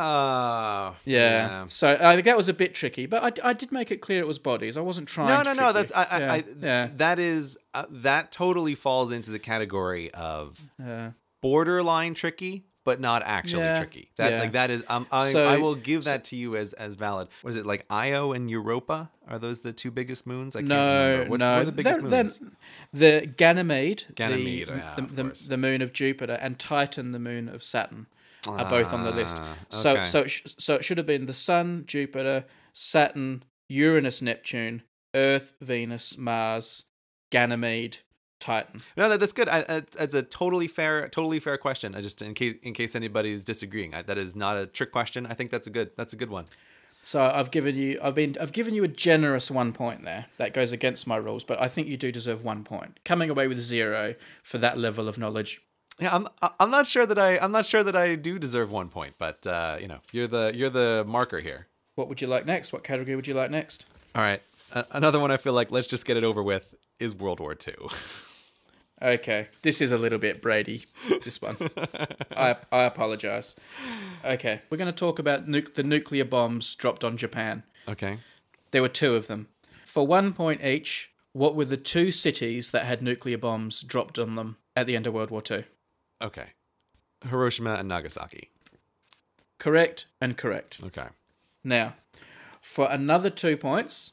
Uh, yeah, so i think that was a bit tricky but I, I did make it clear it was bodies i wasn't trying No, to no, no. That's. I, I, yeah, I yeah, that is uh, that totally falls into the category of yeah. borderline tricky, but not actually Yeah, tricky. That yeah. like that is um, I, So- I will give that to you as as valid. What is it like Io and Europa? Are those the two biggest moons? I can't No, remember. What, no. what are the biggest They're- they're- moons? the Ganymede, Ganymede, the, yeah, the, the, the moon of Jupiter, and Titan, the moon of Saturn, are both on the list. Ah, So, okay. so, it sh- so it should have been the Sun, Jupiter, Saturn, Uranus, Neptune, Earth, Venus, Mars, Ganymede, Titan. No, that, that's good. I, I, it's a totally fair, totally fair question. I just in case in case anybody's disagreeing, I, that is not a trick question. I think that's a good. That's a good one. So I've given you, I've been, I've given you a generous one point there. That goes against my rules, but I think you do deserve one point. Coming away with zero for that level of knowledge Yeah, I'm. I'm not sure that I. I'm not sure that I do deserve one point, but uh, you know, you're the you're the marker here. What would you like next? What category would you like next? All right, another one. I feel like let's just get it over with. Is World War II. Okay, this is a little bit Brady. This one, I I apologize. Okay, we're going to talk about nuc- the nuclear bombs dropped on Japan. okay. There were two of them. For one point each, what were the two cities that had nuclear bombs dropped on them at the end of World War Two? Okay. Hiroshima and Nagasaki. Correct and correct. Okay. Now, for another two points,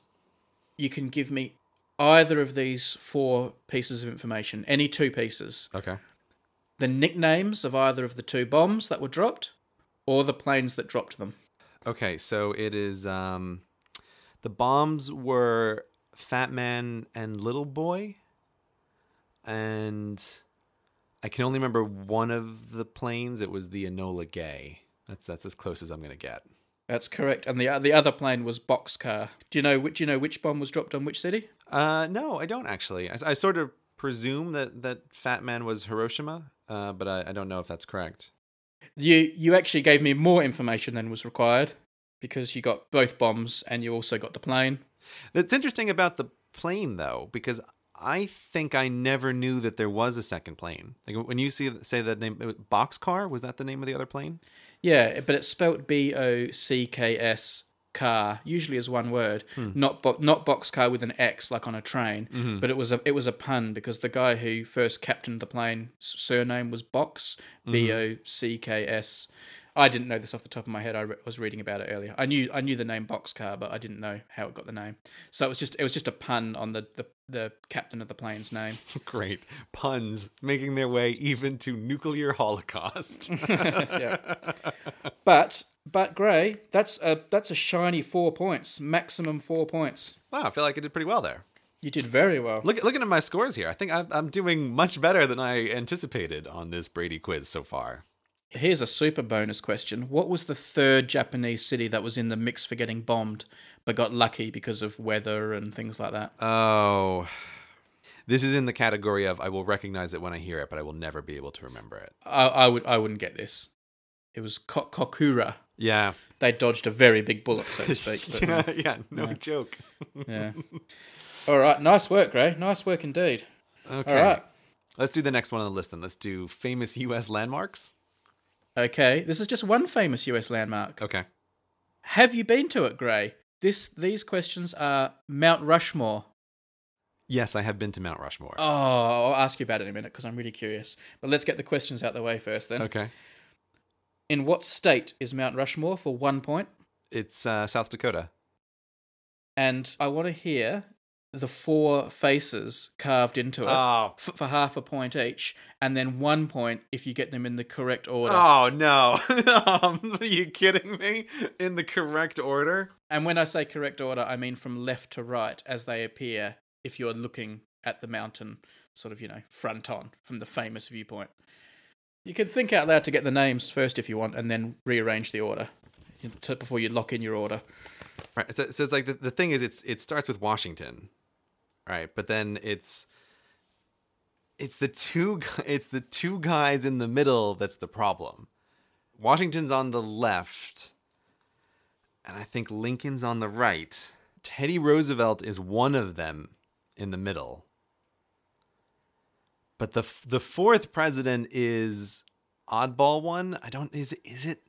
you can give me either of these four pieces of information, any two pieces. Okay. The nicknames of either of the two bombs that were dropped, or the planes that dropped them. Okay. So it is. Um, the bombs were Fat Man and Little Boy, and I can only remember one of the planes. It was the Enola Gay. That's that's as close as I'm gonna get. That's correct. And the the other plane was Bockscar. Do you know which? Do you know which bomb was dropped on which city? Uh, no, I don't actually. I, I sort of presume that that Fat Man was Hiroshima, uh, but I, I don't know if that's correct. You you actually gave me more information than was required because you got both bombs and you also got the plane. That's interesting about the plane though, because I think I never knew that there was a second plane. Like when you see say that name, Bockscar was that the name of the other plane? Yeah, but it's spelt B O C K S car, usually as one word, hmm. not bo- not boxcar with an X like on a train. Mm-hmm. But it was a it was a pun because the guy who first captained the plane surname was Box mm-hmm. B O C K S. I didn't know this off the top of my head. I re- was reading about it earlier. I knew I knew the name Bockscar, but I didn't know how it got the name. So it was just it was just a pun on the the, the captain of the plane's name. *laughs* Great puns making their way even to nuclear holocaust. *laughs* yeah. But but Grey, that's a that's a shiny four points, maximum four points. wow, I feel like I did pretty well there. You did very well. Look, looking at my scores here, I think I'm, I'm doing much better than I anticipated on this Brady quiz so far. Here's a super bonus question. What was the third Japanese city that was in the mix for getting bombed, but got lucky because of weather and things like that? Oh, this is in the category of I will recognize it when I hear it, but I will never be able to remember it. I, I would I wouldn't get this. It was Ko- Kokura. Yeah, They dodged a very big bullet, so to *laughs* speak. But, yeah, um, yeah, no joke. *laughs* yeah. All right. Nice work, Grey. Nice work indeed. Okay, All right. let's do the next one on the list. Then let's do famous U.S. landmarks. Okay, this is just one famous US landmark. Okay. Have you been to it, Grey? This these questions are Mount Rushmore. Yes, I have been to Mount Rushmore. Oh, I'll ask you about it in a minute because I'm really curious. But let's get the questions out the way first then. Okay. In what state is Mount Rushmore for one point? It's uh, South Dakota. And I want to hear the four faces carved into it Oh. f- for half a point each, and then one point if you get them in the correct order. Oh no! *laughs* Um, are you kidding me? In the correct order? And when I say correct order, I mean from left to right as they appear if you're looking at the mountain, sort of, you know, front on from the famous viewpoint. You can think out loud to get the names first if you want, and then rearrange the order before you lock in your order. Right. So, so it's like the, the thing is, it's it starts with Washington, right? But then it's it's the two *laughs* it's the two guys in the middle that's the problem. Washington's on the left, and I think Lincoln's on the right. Teddy Roosevelt is one of them in the middle. But the the fourth president is oddball one. I don't is is it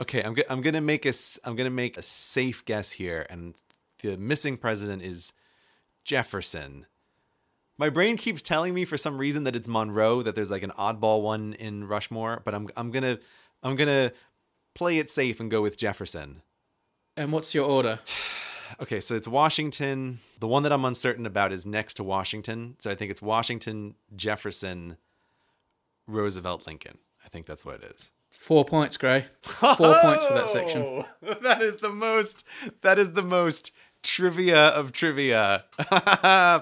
Okay, I'm go- I'm gonna make a I'm gonna make a safe guess here, and the missing president is Jefferson. My brain keeps telling me for some reason that it's Monroe, that there's like an oddball one in Rushmore, but I'm I'm gonna I'm gonna play it safe and go with Jefferson. And what's your order? *sighs* Okay, so it's Washington. The one that I'm uncertain about is next to Washington, so I think it's Washington, Jefferson, Roosevelt, Lincoln. I think that's what it is. Four points, Grey. Four points for that section. *laughs* Oh, That is the most. That is the most trivia of trivia. *laughs*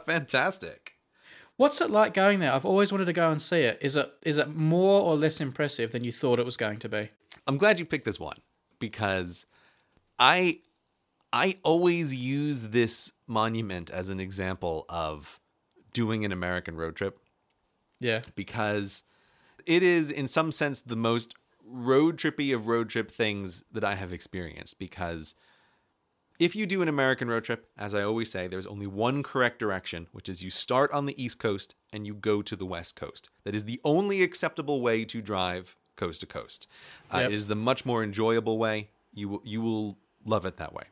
Fantastic. What's it like going there? I've always wanted to go and see it. Is it is it more or less impressive than you thought it was going to be? I'm glad you picked this one because I I always use this monument as an example of doing an American road trip Yeah. because it is in some sense the most road trippy of road trip things that I have experienced because if you do an American road trip, as I always say, there's only one correct direction, which is you start on the East Coast and you go to the West Coast. That is the only acceptable way to drive coast to coast. Uh, Yep. it is the much more enjoyable way. You will you will love it that way.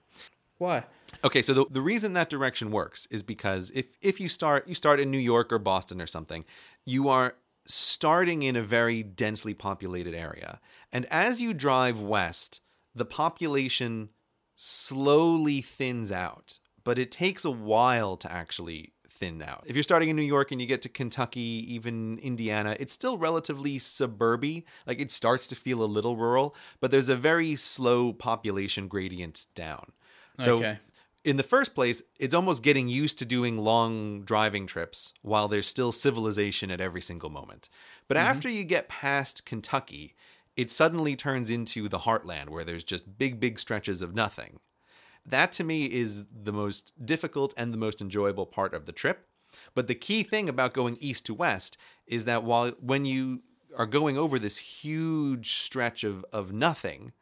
Why? Okay, so the, the reason that direction works is because if if you start you start in New York or Boston or something, you are starting in a very densely populated area. And as you drive west, the population slowly thins out, but it takes a while to actually thin out. If you're starting in New York and you get to Kentucky, even Indiana, it's still relatively suburby. Like it starts to feel a little rural, but there's a very slow population gradient down. So Okay. In the first place, it's almost getting used to doing long driving trips while there's still civilization at every single moment. But mm-hmm. after you get past Kentucky, it suddenly turns into the heartland where there's just big, big stretches of nothing. That to me is the most difficult and the most enjoyable part of the trip. But the key thing about going east to west is that while when you are going over this huge stretch of, of nothing,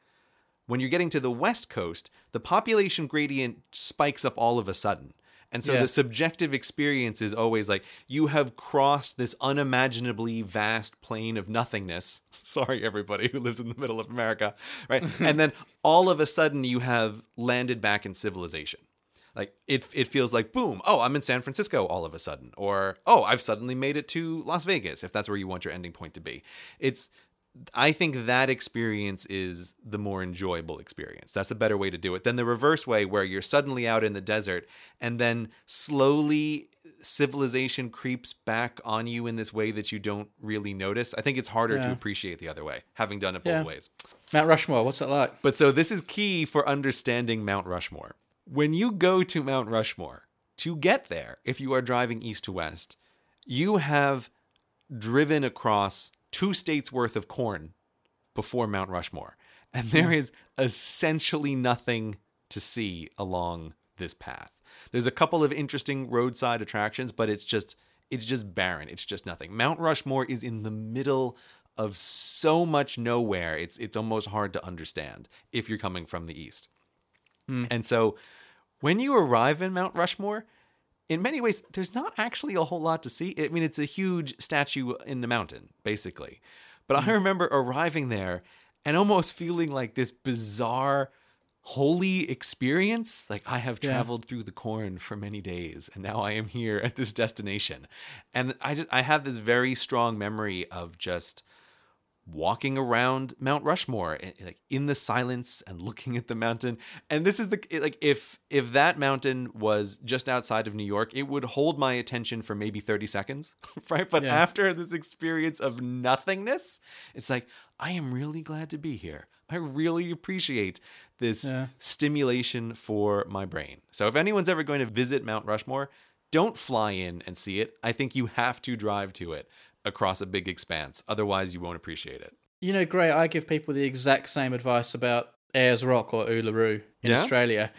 when you're getting to the west coast, the population gradient spikes up all of a sudden. And so Yeah. the subjective experience is always like you have crossed this unimaginably vast plane of nothingness. *laughs* Sorry, everybody who lives in the middle of America, right? *laughs* and then all of a sudden you have landed back in civilization. Like it, it feels like boom. Oh, I'm in San Francisco all of a sudden, or oh, I've suddenly made it to Las Vegas if that's where you want your ending point to be. It's I think that experience is the more enjoyable experience. That's a better way to do it than the reverse way where you're suddenly out in the desert and then slowly civilization creeps back on you in this way that you don't really notice. I think it's harder to appreciate the other way, having done it both Yeah. ways. Mount Rushmore, what's it like? But so this is key for understanding Mount Rushmore. When you go to Mount Rushmore, to get there, if you are driving east to west, you have driven across two states worth of corn before Mount Rushmore. And hmm. there is essentially nothing to see along this path. There's a couple of interesting roadside attractions, but it's just it's just barren. It's just nothing. Mount Rushmore is in the middle of so much nowhere. It's it's almost hard to understand if you're coming from the east. Hmm. And so when you arrive in Mount Rushmore, in many ways, there's not actually a whole lot to see. I mean, it's a huge statue in the mountain, basically. But I mm. remember arriving there and almost feeling like this bizarre holy experience. Like I have Yeah. traveled through the corn for many days and now I am here at this destination. And I just I have this very strong memory of just walking around Mount Rushmore eh, like in the silence and looking at the mountain. And this is the like if if that mountain was just outside of New York it would hold my attention for maybe 30 seconds *laughs* right? But Yeah. after this experience of nothingness it's like I am really glad to be here. I really appreciate this Yeah. stimulation for my brain. So if anyone's ever going to visit Mount Rushmore don't fly in and see it. I think you have to drive to it across a big expanse. Otherwise, you won't appreciate it. You know, Grey, I give people the exact same advice about Ayers Rock or Uluru in Yeah? Australia.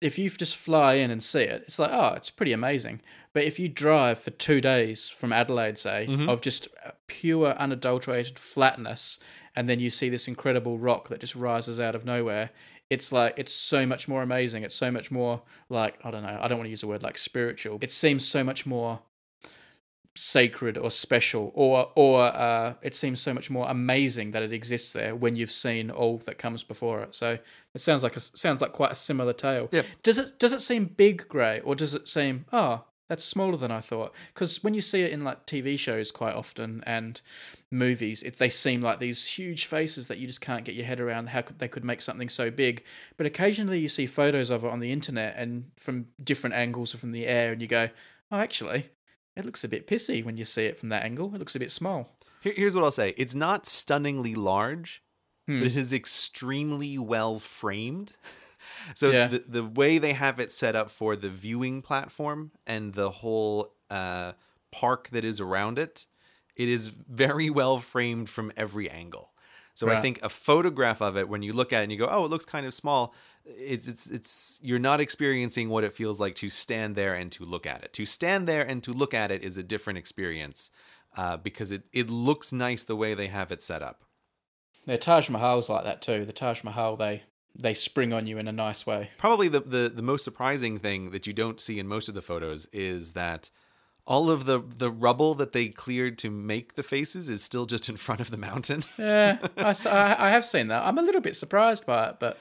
If you just fly in and see it, it's like, oh, it's pretty amazing. But if you drive for two days from Adelaide, say, Mm-hmm. of just pure, unadulterated flatness, and then you see this incredible rock that just rises out of nowhere, it's like, it's so much more amazing. It's so much more like, I don't know, I don't want to use the word like spiritual. It seems so much more sacred or special or or uh, it seems so much more amazing that it exists there when you've seen all that comes before it. So it sounds like a sounds like quite a similar tale. Yep. does it does it seem big Grey or does it seem oh that's smaller than i thought because when you see it in like tv shows quite often and movies it, they seem like these huge faces that you just can't get your head around how could they could make something so big. But occasionally you see photos of it on the internet and from different angles or from the air and you go oh actually it looks a bit pissy when you see it from that angle. It looks a bit small. Here- Here's what I'll say it's not stunningly large, Hmm. but it is extremely well framed. *laughs* So Yeah. the, the way they have it set up for the viewing platform and the whole uh, park that is around it, it is very well framed from every angle. So I think a photograph of it, when you look at it and you go, "Oh, it looks kind of small," it's it's it's you're not experiencing what it feels like to stand there and to look at it. To stand there and to look at it is a different experience uh, because it it looks nice the way they have it set up. The Taj Mahal's like that too. The Taj Mahal, they they spring on you in a nice way. Probably the, the the most surprising thing that you don't see in most of the photos is that all of the the rubble that they cleared to make the faces is still just in front of the mountain. Yeah, I, *laughs* I have seen that. I'm a little bit surprised by it, but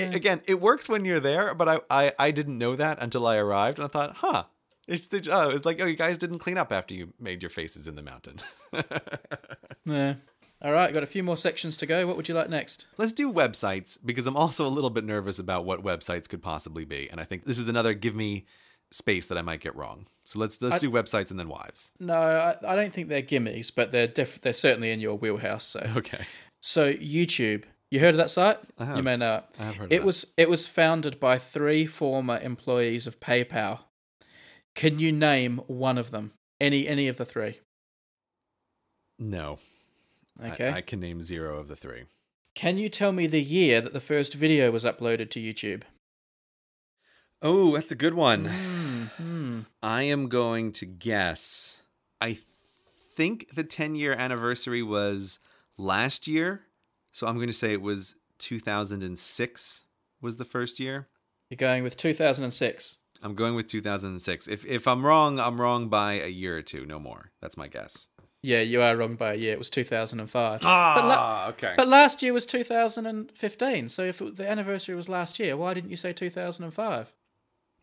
I- again, it works when you're there, but I, I I didn't know that until I arrived, and I thought, huh. It's the, oh, it's like oh, you guys didn't clean up after you made your faces in the mountain. *laughs* yeah. All right, got a few more sections to go. What would you like next? Let's do websites because I'm also a little bit nervous about what websites could possibly be, and I think this is another give me space that I might get wrong. So let's let's I- do websites and then wives. No, I, I don't think they're gimmies, but they're def- they're certainly in your wheelhouse. So, Okay, so YouTube. You heard of that site? I have. You may know it. I have heard of It that. was it was founded by three former employees of PayPal. Can you name one of them? Any any of the three? no. I- Okay. I, can name zero of the three. Can you tell me the year that the first video was uploaded to YouTube? Oh, that's a good one. Hmm, hmm. I am going to guess. I think the 10 year anniversary was last year. So I'm going to say it was 2006 was the first year. You're going with 2006. I'm going with 2006. If if I'm wrong, I'm wrong by a year or two, no more. That's my guess. Yeah, you are wrong by a year. It was 2005. Ah, okay. But last year was 2015. So if it, the anniversary was last year, why didn't you say 2005?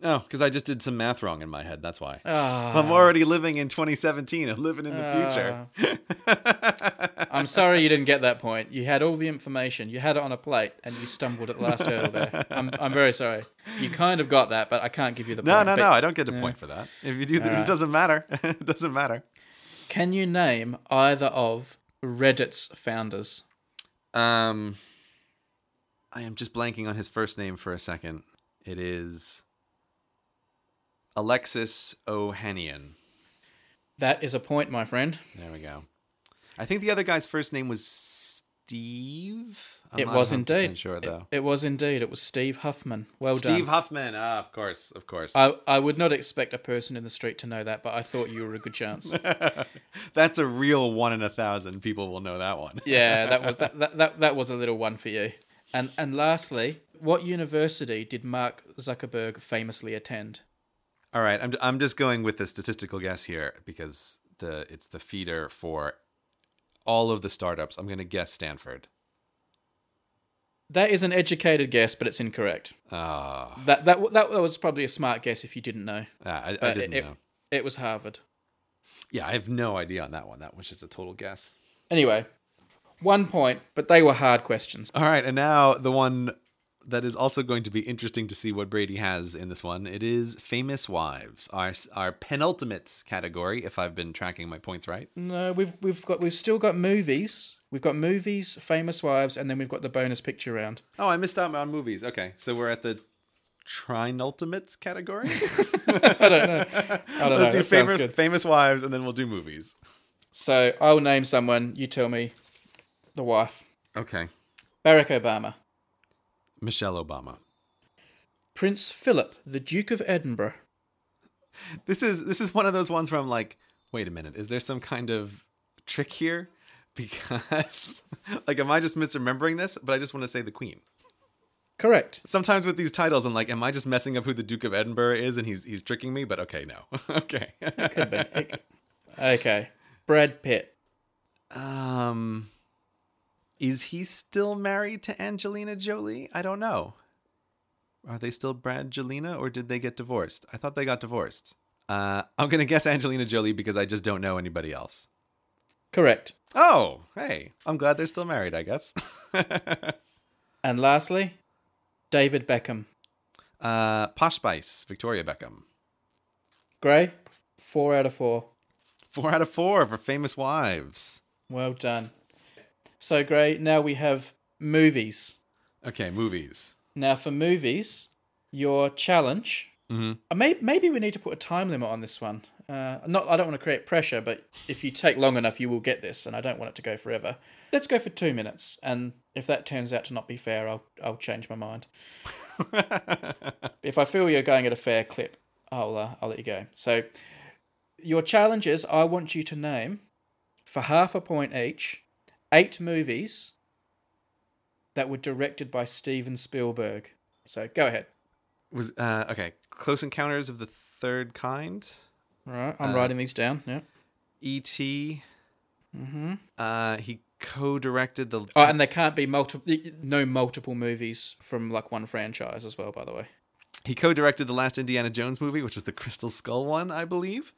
Oh, because I just did some math wrong in my head. That's why. Ah, I'm already living in 2017. I'm living in the Ah. future. I'm sorry you didn't get that point. You had all the information. You had it on a plate, and you stumbled at the last hurdle there. I'm, I'm very sorry. You kind of got that, but I can't give you the no, point. no, But no. I don't get a yeah. point for that. If you do, th- it doesn't matter. *laughs* it doesn't matter. Can you name either of Reddit's founders? Um, I am just blanking on his first name for a second. It is Alexis Ohanian. That is a point, my friend. There we go. I think the other guy's first name was Steve. I'm it not was 100% indeed. Sure It- though. It, was indeed. It was Steve Huffman. Well Steve done. Steve Huffman. Ah, of course, of course. I, I would not expect a person in the street to know that, but I thought you were a good chance. *laughs* That's a real one in a thousand. People will know that one. Yeah, that was that, *laughs* that, that, that was a little one for you. And and lastly, what university did Mark Zuckerberg famously attend? All right, I'm I'm just going with the statistical guess here because the it's the feeder for all of the startups. I'm going to guess Stanford. That is an educated guess, but it's incorrect. Ah, That that that was probably a smart guess if you didn't know. ah, I, I didn't it, know. it was Harvard. Yeah, I have no idea on that one. That was just a total guess. Anyway, one point, but they were hard questions. All right, and now the one that is also going to be interesting to see what Brady has in this one. It is famous wives, our our penultimate category. If I've been tracking my points right. No, we've we've got we've still got movies. We've got movies, famous wives, and then we've got the bonus picture round. Oh, I missed out on movies. Okay, so we're at the trinultimate category. *laughs* I don't know. I don't. Let's do famous famous wives, and then we'll do movies. So I'll name someone. You tell me the wife. Okay, Barack Obama. Michelle Obama. Prince Philip, the Duke of Edinburgh. *laughs* This is this is one of those ones where I'm like, wait a minute, is there some kind of trick here? *laughs* Because *laughs* like, am I just misremembering this? But I just want to say the Queen. Correct. Sometimes with these titles, I'm like, am I just messing up who the Duke of Edinburgh is, and he's he's tricking me? But okay, no, okay. Could be. It- okay. Brad Pitt. um, is he still married to Angelina Jolie? I don't know. Are they still Brad Bradgelina, or did they get divorced? I thought they got divorced. Uh, I'm gonna guess Angelina Jolie because I just don't know anybody else. Correct. Oh, hey, I'm glad they're still married. I guess. *laughs* And lastly, David Beckham. uh, Posh Spice, Victoria Beckham. Grey, four out of four. Four out of four for famous wives. Well done. So, Grey, now we have movies. Okay, movies. Now, for movies, your challenge. Mhm. Uh, may- maybe we need to put a time limit on this one. Uh, not, I don't want to create pressure, but if you take long enough, you will get this, and I don't want it to go forever. Let's go for two minutes, and if that turns out to not be fair, I'll I'll change my mind. *laughs* If I feel you're going at a fair clip, I'll uh, I'll let you go. So, your challenge is I want you to name, for half a point each, eight movies that were directed by Steven Spielberg. So go ahead. Was uh, okay. Close Encounters of the Third Kind. All right, I'm Uh, writing these down. Yeah. E.T. Mm-hmm. Uh, he co-directed the. Oh, and there can't be multiple, no multiple movies from like one franchise as well. By the way. he co-directed the last Indiana Jones movie, which was the Crystal Skull one, I believe.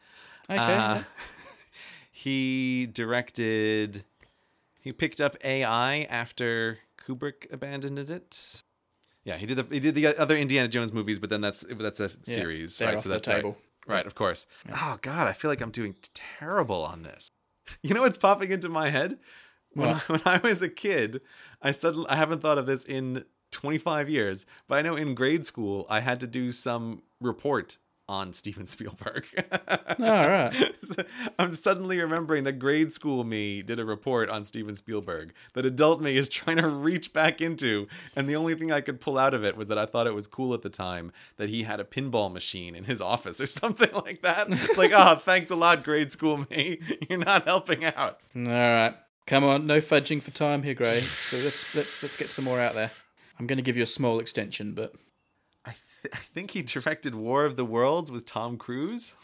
Okay. Uh, yeah. *laughs* he directed. He picked up AI after Kubrick abandoned it. Yeah, he did the he did the other Indiana Jones movies, but then that's that's a series, they're right? off so the that's table. Right, of course. Oh God, I feel like I'm doing terrible on this. *laughs* You know what's popping into my head? When I, *laughs* when I was a kid, I suddenly I haven't thought of this in 25 years, but I know in grade school I had to do some report on Steven *laughs* Spielberg. All right. *laughs* So I'm suddenly remembering that grade school me did a report on Steven Spielberg that adult me is trying to reach back into. And the only thing I could pull out of it was that I thought it was cool at the time that he had a pinball machine in his *laughs* office or something like that. like, oh, thanks a lot, grade school me. You're not helping out. All right. Come on, no fudging for time here, Grey. So let's let's let's get some more out there. I'm going to give you a small extension, but th- I think he directed War of the Worlds with Tom Cruise.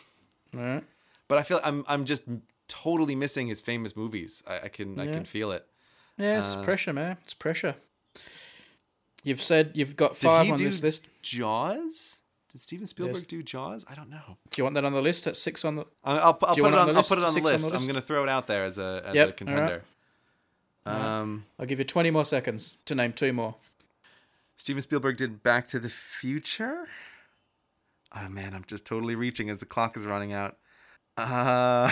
right. But I feel I'm I'm just totally missing his famous movies. I, I can I can feel it. Yeah, it's Uh, pressure, man. It's pressure. You've said you've got five on this list. Jaws? Did Steven Spielberg Yes. do Jaws? I don't know. Do you want that on the list? At six on the. I'll, I'll, I'll put on. on the I'll put it list? on the Six on list. I'm gonna throw it out there as a as Yep, a contender. Um, I'll give you 20 more seconds to name two more. Steven Spielberg did Back to the Future. Oh man, I'm just totally reaching as the clock is running out. Uh, *laughs*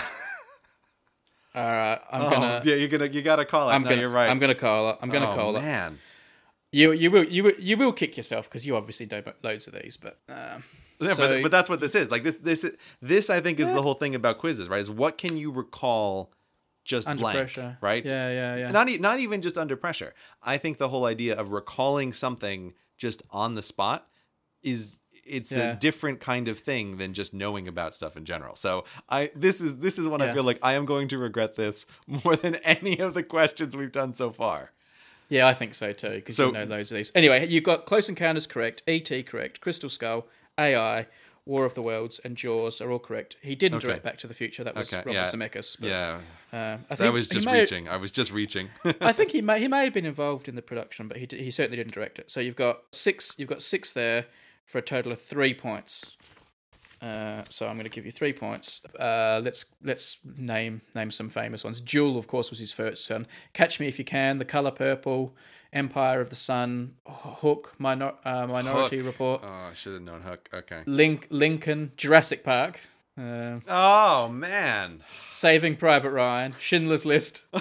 All right, I'm oh, gonna. yeah, you're gonna you gotta call it. I'm no, gonna. you're right. I'm gonna call it. I'm gonna oh, call it. man. You you will you will you will kick yourself because you obviously know loads of these, but um, Yeah, so, but, but that's what this is. Like this this this I think is the whole thing about quizzes, right? Is what can you recall just under blank, pressure, right? Yeah, yeah, yeah. Not e- not even just under pressure. I think the whole idea of recalling something just on the spot is it's Yeah. a different kind of thing than just knowing about stuff in general. So I this is this is when I feel like I am going to regret this *laughs* more than any of the questions we've done so far. Yeah, I think so too, because So- you know loads of these. Anyway, you've got Close Encounters correct, E.T. correct, Crystal Skull, AI, War of the Worlds, and Jaws are all correct. He didn't Okay. direct Back to the Future. That was Okay, Robert yeah. Zemeckis. But, Yeah, uh, I think that was just reaching. I was just reaching. *laughs* I think he may he may have been *laughs* involved in the production, but he d- he certainly didn't direct it. So you've got six you've got six there for a total of three points. Uh, so I'm going to give you three points. Uh, let's let's name name some famous ones. Duel, of course, was his first one. Catch Me If You Can, The Color Purple, Empire of the Sun, Hook, Minor, uh, Minority Hook. Report, oh, I should have known Hook. Okay. Link, Lincoln, Jurassic Park, uh, Oh man. Saving Private Ryan, Schindler's List. *laughs* *laughs*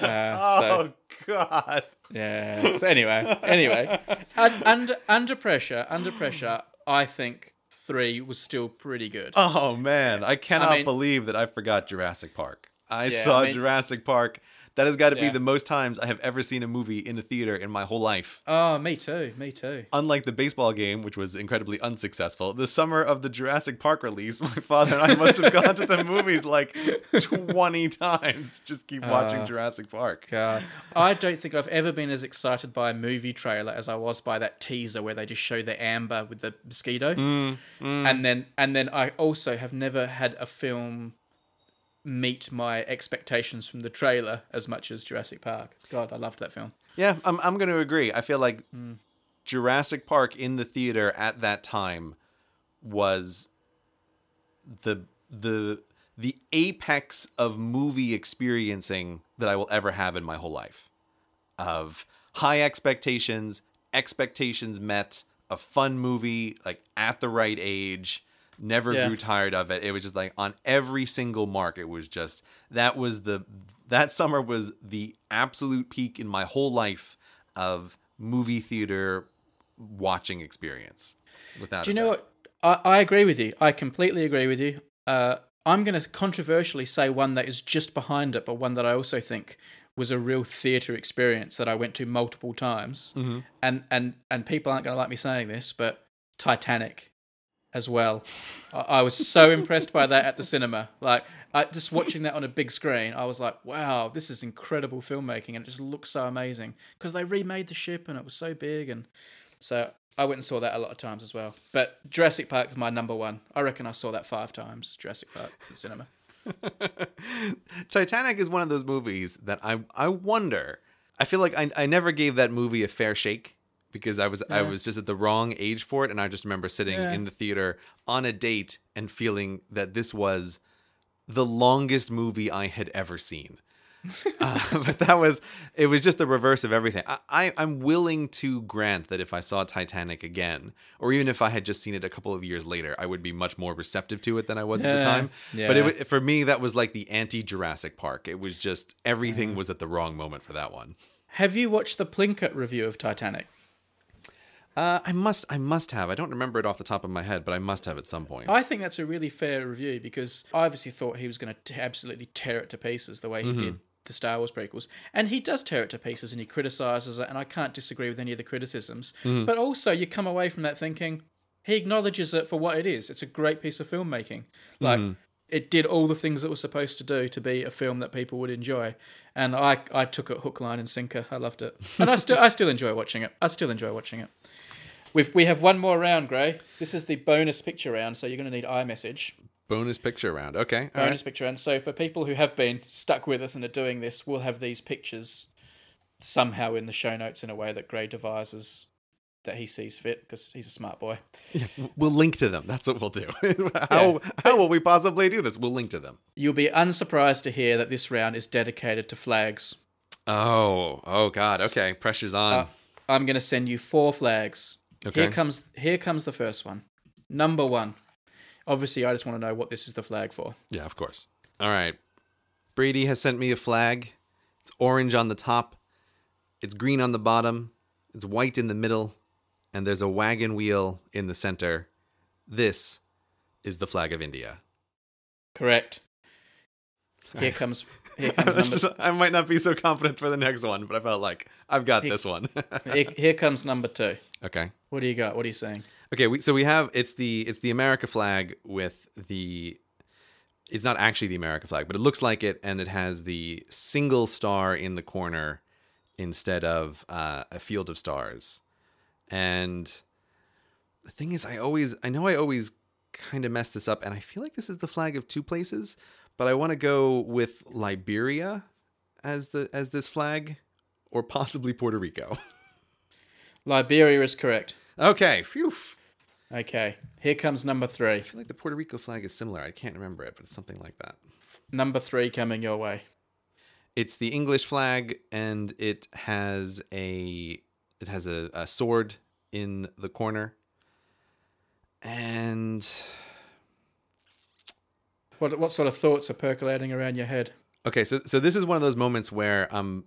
Uh, so- oh god. Yeah. So anyway, anyway, un- under under pressure, under pressure, I think three was still pretty good. Oh man, I cannot mean- believe that I forgot Jurassic Park. I Yeah, saw I mean- Jurassic Park. That has got to be the most times I have ever seen a movie in the theater in my whole life. Oh, me too. Me too. Unlike the baseball game, which was incredibly unsuccessful, the summer of the Jurassic Park release, *laughs* my father and I must have gone to the *laughs* movies like 20 times. Just keep watching Uh, Jurassic Park. God, I don't think I've ever been as excited by a movie trailer as I was by that teaser where they just show the amber with the mosquito, Mm, and then and then I also have never had a film meet my expectations from the trailer as much as Jurassic Park. God, I loved that film. Yeah, I'm, I'm going to agree. I feel like Hmm. Jurassic Park in the theater at that time was the the the apex of movie experiencing that I will ever have in my whole life. Of high expectations, expectations met, a fun movie like at the right age, never Yeah. grew tired of it. It was just like on every single mark it was just that was the that summer was the absolute peak in my whole life of movie theater watching experience. Without Do you know what? I, I agree with you. I completely agree with you. Uh, I'm going to controversially say one that is just behind it, but one that I also think was a real theatre experience that I went to multiple times. Mm-hmm. And and and people aren't going to like me saying this, but Titanic as well. I, I was so *laughs* impressed by that at the cinema. Like I, just watching that on a big screen, I was like, "Wow, this is incredible filmmaking!" And it just looks so amazing because they remade the ship and it was so big, and so I went and saw that a lot of times as well. But Jurassic Park is my number one. I reckon I saw that five times. Jurassic Park the cinema. *laughs* Titanic is one of those movies that I I wonder. I feel like I I never gave that movie a fair shake because I was I was just at the wrong age for it, and I just remember sitting Yeah. in the theater on a date and feeling that this was the longest movie I had ever seen. *laughs* uh, but that was it was just the reverse of everything. I, I I'm willing to grant that if I saw Titanic again, or even if I had just seen it a couple of years later, I would be much more receptive to it than I was at the Yeah, time. But it, for me, that was like the anti Jurassic Park. It was just everything was at the wrong moment for that one. Have you watched the Plinkett review of Titanic? Uh, I must I must have. I don't remember it off the top of my head, but I must have at some point. I think that's a really fair review because I obviously thought he was going to absolutely tear it to pieces the way he did mm-hmm. the Star Wars prequels. And he does tear it to pieces and he criticizes it, and I can't disagree with any of the criticisms. Mm-hmm. But also, you come away from that thinking he acknowledges it for what it is. It's a great piece of filmmaking. Like, mm-hmm. It did all the things it was supposed to do to be a film that people would enjoy. And I, I took it hook, line, and sinker. I loved it. And I still, I still enjoy watching it. I still enjoy watching it. We've, we have one more round, Grey. This is the bonus picture round, so you're going to need iMessage. Bonus picture round. Okay. Bonus right. picture round. So for people who have been stuck with us and are doing this, we'll have these pictures somehow in the show notes in a way that Grey devises that he sees fit because he's a smart boy. We'll link to them. That's what we'll do. *laughs* how how will we possibly do this? We'll link to them. You'll be unsurprised to hear that this round is dedicated to flags. Oh, oh God. Okay, pressure's on. Uh, I'm going to send you four flags. Okay. Here comes here comes the first one. Number one. Obviously, I just want to know what this is the flag for. yeah, of course. All right. Brady has sent me a flag. It's orange on the top. It's green on the bottom. It's white in the middle, and there's a wagon wheel in the center. This is the flag of India. Correct. Here comes *laughs* here comes number *laughs* I might not be so confident for the next one, but I felt like I've got this one. *laughs* here, here comes number two. okay. What do you got? What are you saying? Okay, we, so we have it's the it's the America flag with the it's not actually the America flag, but it looks like it, and it has the single star in the corner instead of uh, a field of stars. And the thing is, I always, I know I always kind of mess this up, and I feel like this is the flag of two places, but I want to go with Liberia as the as this flag, or possibly Puerto Rico. *laughs* Liberia is correct. okay, phew. Okay, here comes number three. I feel like the Puerto Rico flag is similar. I can't remember it, but it's something like that. Number three coming your way. It's the English flag, and it has a it has a, a sword in the corner, and What what sort of thoughts are percolating around your head? Okay, so so this is one of those moments where I'm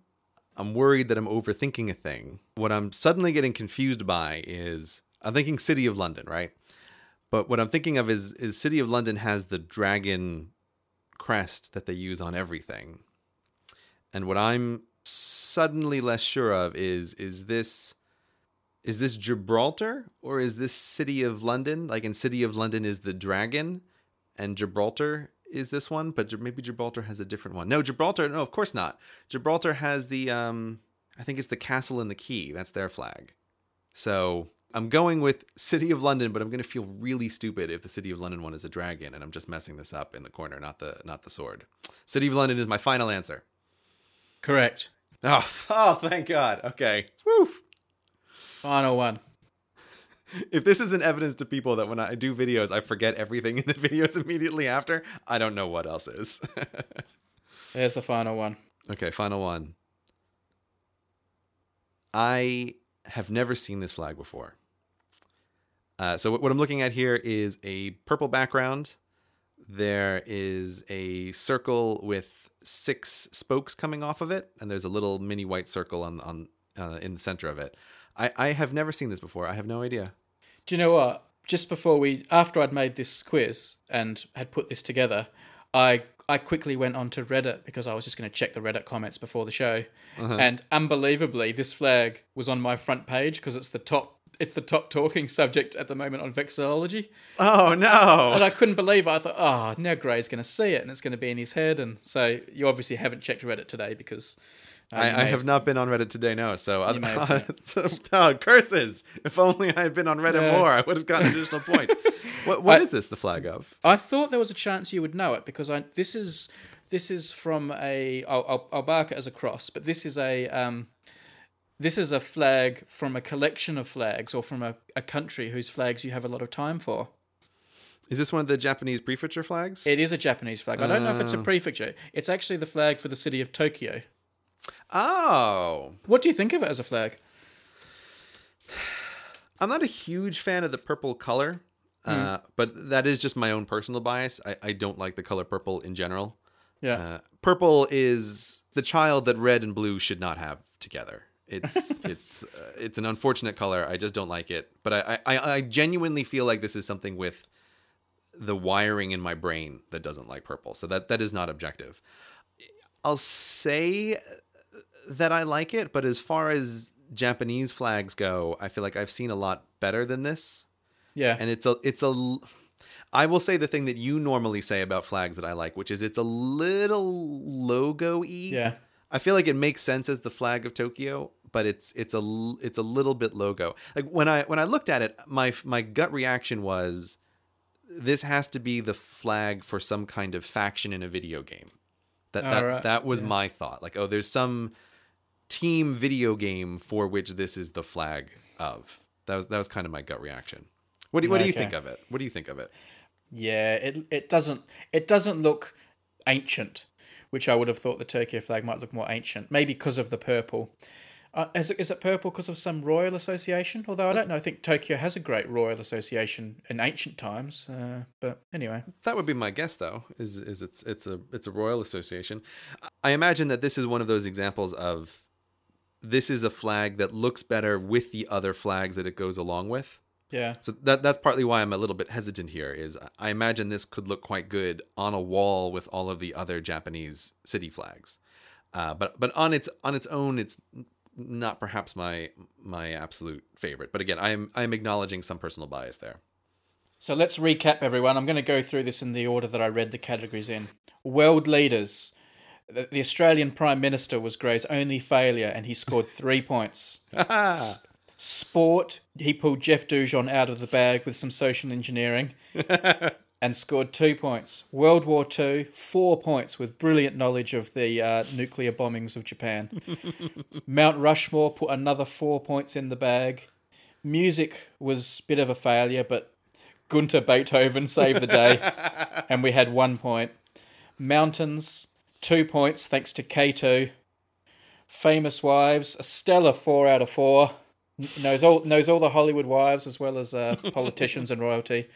I'm worried that I'm overthinking a thing. What I'm suddenly getting confused by is I'm thinking City of London, right? But what I'm thinking of is is City of London has the dragon crest that they use on everything. And what I'm suddenly less sure of is is this is this Gibraltar or is this City of London? Like in City of London is the dragon and Gibraltar is this one, but maybe Gibraltar has a different one. No, Gibraltar, no, of course not. Gibraltar has the um I think it's the castle and the key. That's their flag. So I'm going with City of London, but I'm going to feel really stupid if the City of London one is a dragon, and I'm just messing this up in the corner, not the not the sword. City of London is my final answer. Correct. Oh, *laughs* oh, thank God. Okay. Woo. Final one. If this isn't evidence to people that when I do videos, I forget everything in the *laughs* videos immediately after, I don't know what else is. *laughs* There's the final one. okay, final one. I have never seen this flag before. Uh, so what what I'm looking at here is a purple background. There is a circle with six spokes coming off of it, and there's a little mini white circle on on uh, in the center of it. I, I have never seen this before. I have no idea. Do you know what? Just before we, after I'd made this quiz and had put this together, I I quickly went on to Reddit because I was just going to check the Reddit comments before the show, and unbelievably, this flag was on my front page because it's the top. It's the top talking subject at the moment on vexillology, Oh no! and I couldn't believe it. I thought, oh, now Grey's going to see it, and it's going to be in his head. And so you obviously haven't checked Reddit today because uh, I, I have not been on Reddit today, no. So, You may *laughs* oh, curses! If only I had been on Reddit Yeah. more, I would have gotten an additional point. *laughs* What what I- is this the flag of? I thought there was a chance you would know it because I this is this is from a I'll, I'll, I'll mark it as a cross, but this is a um, this is a flag from a collection of flags or from a, a country whose flags you have a lot of time for. Is this one of the Japanese prefecture flags? It is a Japanese flag. I don't know if it's a prefecture. It's actually the flag for the city of Tokyo. oh, What do you think of it as a flag? *sighs* I'm not a huge fan of the purple color, uh, but that is just my own personal bias. I, I don't like the color purple in general. Yeah. Uh, purple is the child that red and blue should not have together. It's it's uh, it's an unfortunate color. I just don't like it. But I, I I genuinely feel like this is something with the wiring in my brain that doesn't like purple. So that that is not objective. I'll say that I like it, but as far as Japanese flags go, I feel like I've seen a lot better than this yeah. and it's a it's a I will say the thing that you normally say about flags that I like, which is it's a little logo-y. yeah. I feel like it makes sense as the flag of Tokyo, but it's it's a it's a little bit logo. Like when I when I looked at it, my my gut reaction was this has to be the flag for some kind of faction in a video game. That that Alright, that was yeah. my thought. Like, oh, there's some team video game for which this is the flag of. That was that was kind of my gut reaction. What do what do you think of it? What do you think of it? Yeah, it it doesn't it doesn't look ancient, which I would have thought the Tokyo flag might look more ancient. Maybe because of the purple. Uh, is it is it purple because of some royal association? Although I don't know. I think Tokyo has a great royal association in ancient times. Uh, but anyway, That would be my guess, though. Is is it's it's a it's a royal association. I imagine that this is one of those examples of this is a flag that looks better with the other flags that it goes along with. yeah, So that that's partly why I'm a little bit hesitant here. Is I imagine this could look quite good on a wall with all of the other Japanese city flags, uh, but but on its on its own, it's not perhaps my my absolute favorite. But again, I'm I'm acknowledging some personal bias there. So let's recap, everyone. I'm going to go through this in the order that I read the categories in. World leaders. The, the Australian Prime Minister was Grey's only failure, and he scored three points. *laughs* S- Sport, he pulled Jeff Dujon out of the bag with some social engineering *laughs* and scored two points. World War II, four points with brilliant knowledge of the uh, nuclear bombings of Japan. *laughs* Mount Rushmore put another four points in the bag. Music was a bit of a failure, but Gunter Beethoven saved the day, *laughs* and we had one point. Mountains, two points thanks to K2. Famous Wives, a stellar four out of four. Knows all knows all the Hollywood wives as well as uh, *laughs* politicians and royalty.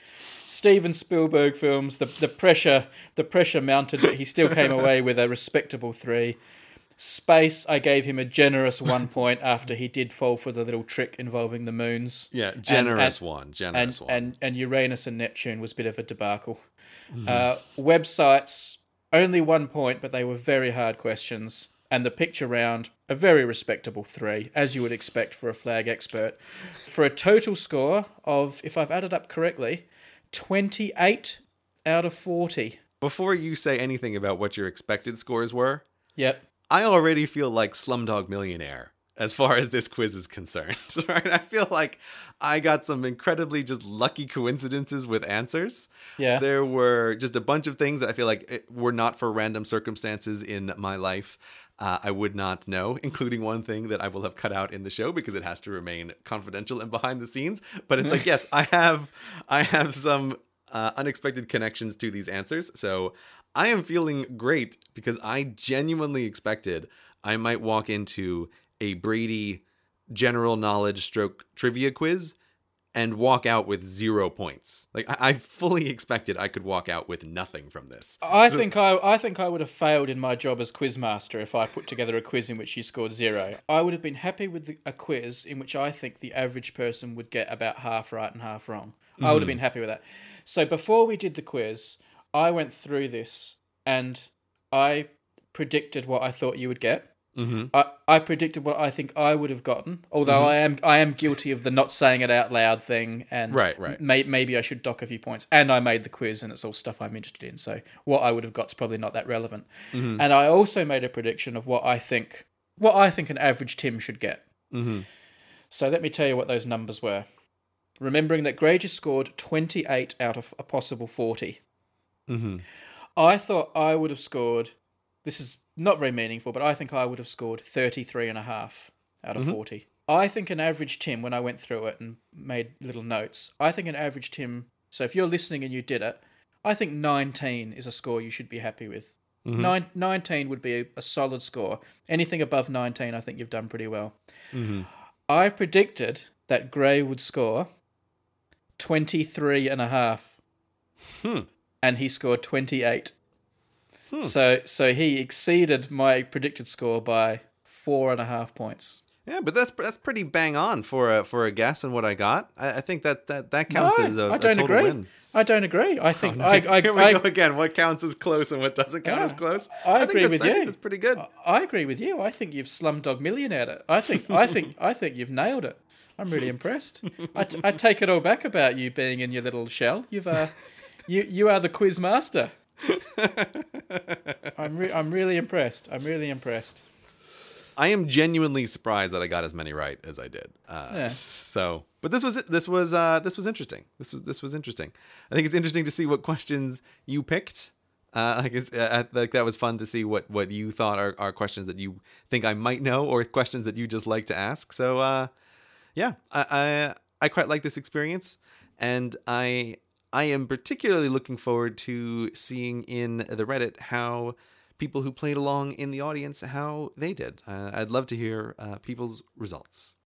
Steven Spielberg films, the the pressure the pressure mounted, but he still came away with a respectable three. Space, I gave him a generous one point after he did fall for the little trick involving the moons. Yeah, generous and- one. And, Generous one. and and Uranus and Neptune was a bit of a debacle. Uh, websites only one point, but they were very hard questions. And the picture round a very respectable three, as you would expect for a flag expert, for a total score of, if I've added up correctly, twenty eight out of forty. Before you say anything about what your expected scores were, Yep. I already feel like Slumdog Millionaire as far as this quiz is concerned. *laughs* Right? I feel like I got some incredibly just lucky coincidences with answers. Yeah. There were just a bunch of things that I feel like were not for random circumstances in my life. Uh, I would not know, including one thing that I will have cut out in the show because it has to remain confidential and behind the scenes. But it's like, *laughs* yes, I have, I have some uh, unexpected connections to these answers. So I am feeling great because I genuinely expected I might walk into a Brady general knowledge stroke trivia quiz and walk out with zero points. Like I, I fully expected I could walk out with nothing from this. I So- think I, I think I would have failed in my job as quizmaster if I put together a quiz in which you scored zero. I would have been happy with the, a quiz in which I think the average person would get about half right and half wrong. I would have been hmm. happy with that. So before we did the quiz, I went through this and I predicted what I thought you would get. Mm-hmm. I, I predicted what I think I would have gotten, although I am I am guilty of the not saying it out loud thing, and Right, right. May, maybe I should dock a few points. And I made the quiz, and it's all stuff I'm interested in, so what I would have got's probably not that relevant. Mm-hmm. And I also made a prediction of what I think what I think an average Tim should get. Mm-hmm. So let me tell you what those numbers were. Remembering that just scored 28 out of a possible 40. Mm-hmm. I thought I would have scored. This is not very meaningful, but I think I would have scored 33 and a half out of 40. I think an average Tim, when I went through it and made little notes, I think an average Tim. So if you're listening and you did it, I think 19 is a score you should be happy with. Nine, 19 would be a, a solid score. Anything above 19, I think you've done pretty well. Mm-hmm. I predicted that Grey would score 23 and a half. Hmm. And he scored 28. So so he exceeded my predicted score by four and a half points. Yeah, but that's that's pretty bang on for a for a guess and what I got. I, I think that that, that counts No, as a, I a don't total agree. win. I don't agree. I think I I, *laughs* Here we I, go again. What counts as close and what doesn't count Yeah, as close? I think agree with I think you. that's pretty good. I agree with you. I think you've slumdog millionaire it. I think I think *laughs* I think you've nailed it. I'm really impressed. I, t- I take it all back about you being in your little shell. You've uh, you you are the quiz master. *laughs* I'm re- I'm really impressed. I'm really impressed. I am genuinely surprised that I got as many right as I did. Uh, Yeah. *laughs* So, but this was this was uh, this was interesting. This was this was interesting. I think it's interesting to see what questions you picked. Uh, like, it's, uh, I think that was fun to see what what you thought are, are questions that you think I might know or questions that you just like to ask. So, uh, yeah, I, I I quite like this experience, and I I am particularly looking forward to seeing in the Reddit how people who played along in the audience how they did. Uh, I'd love to hear uh, people's results.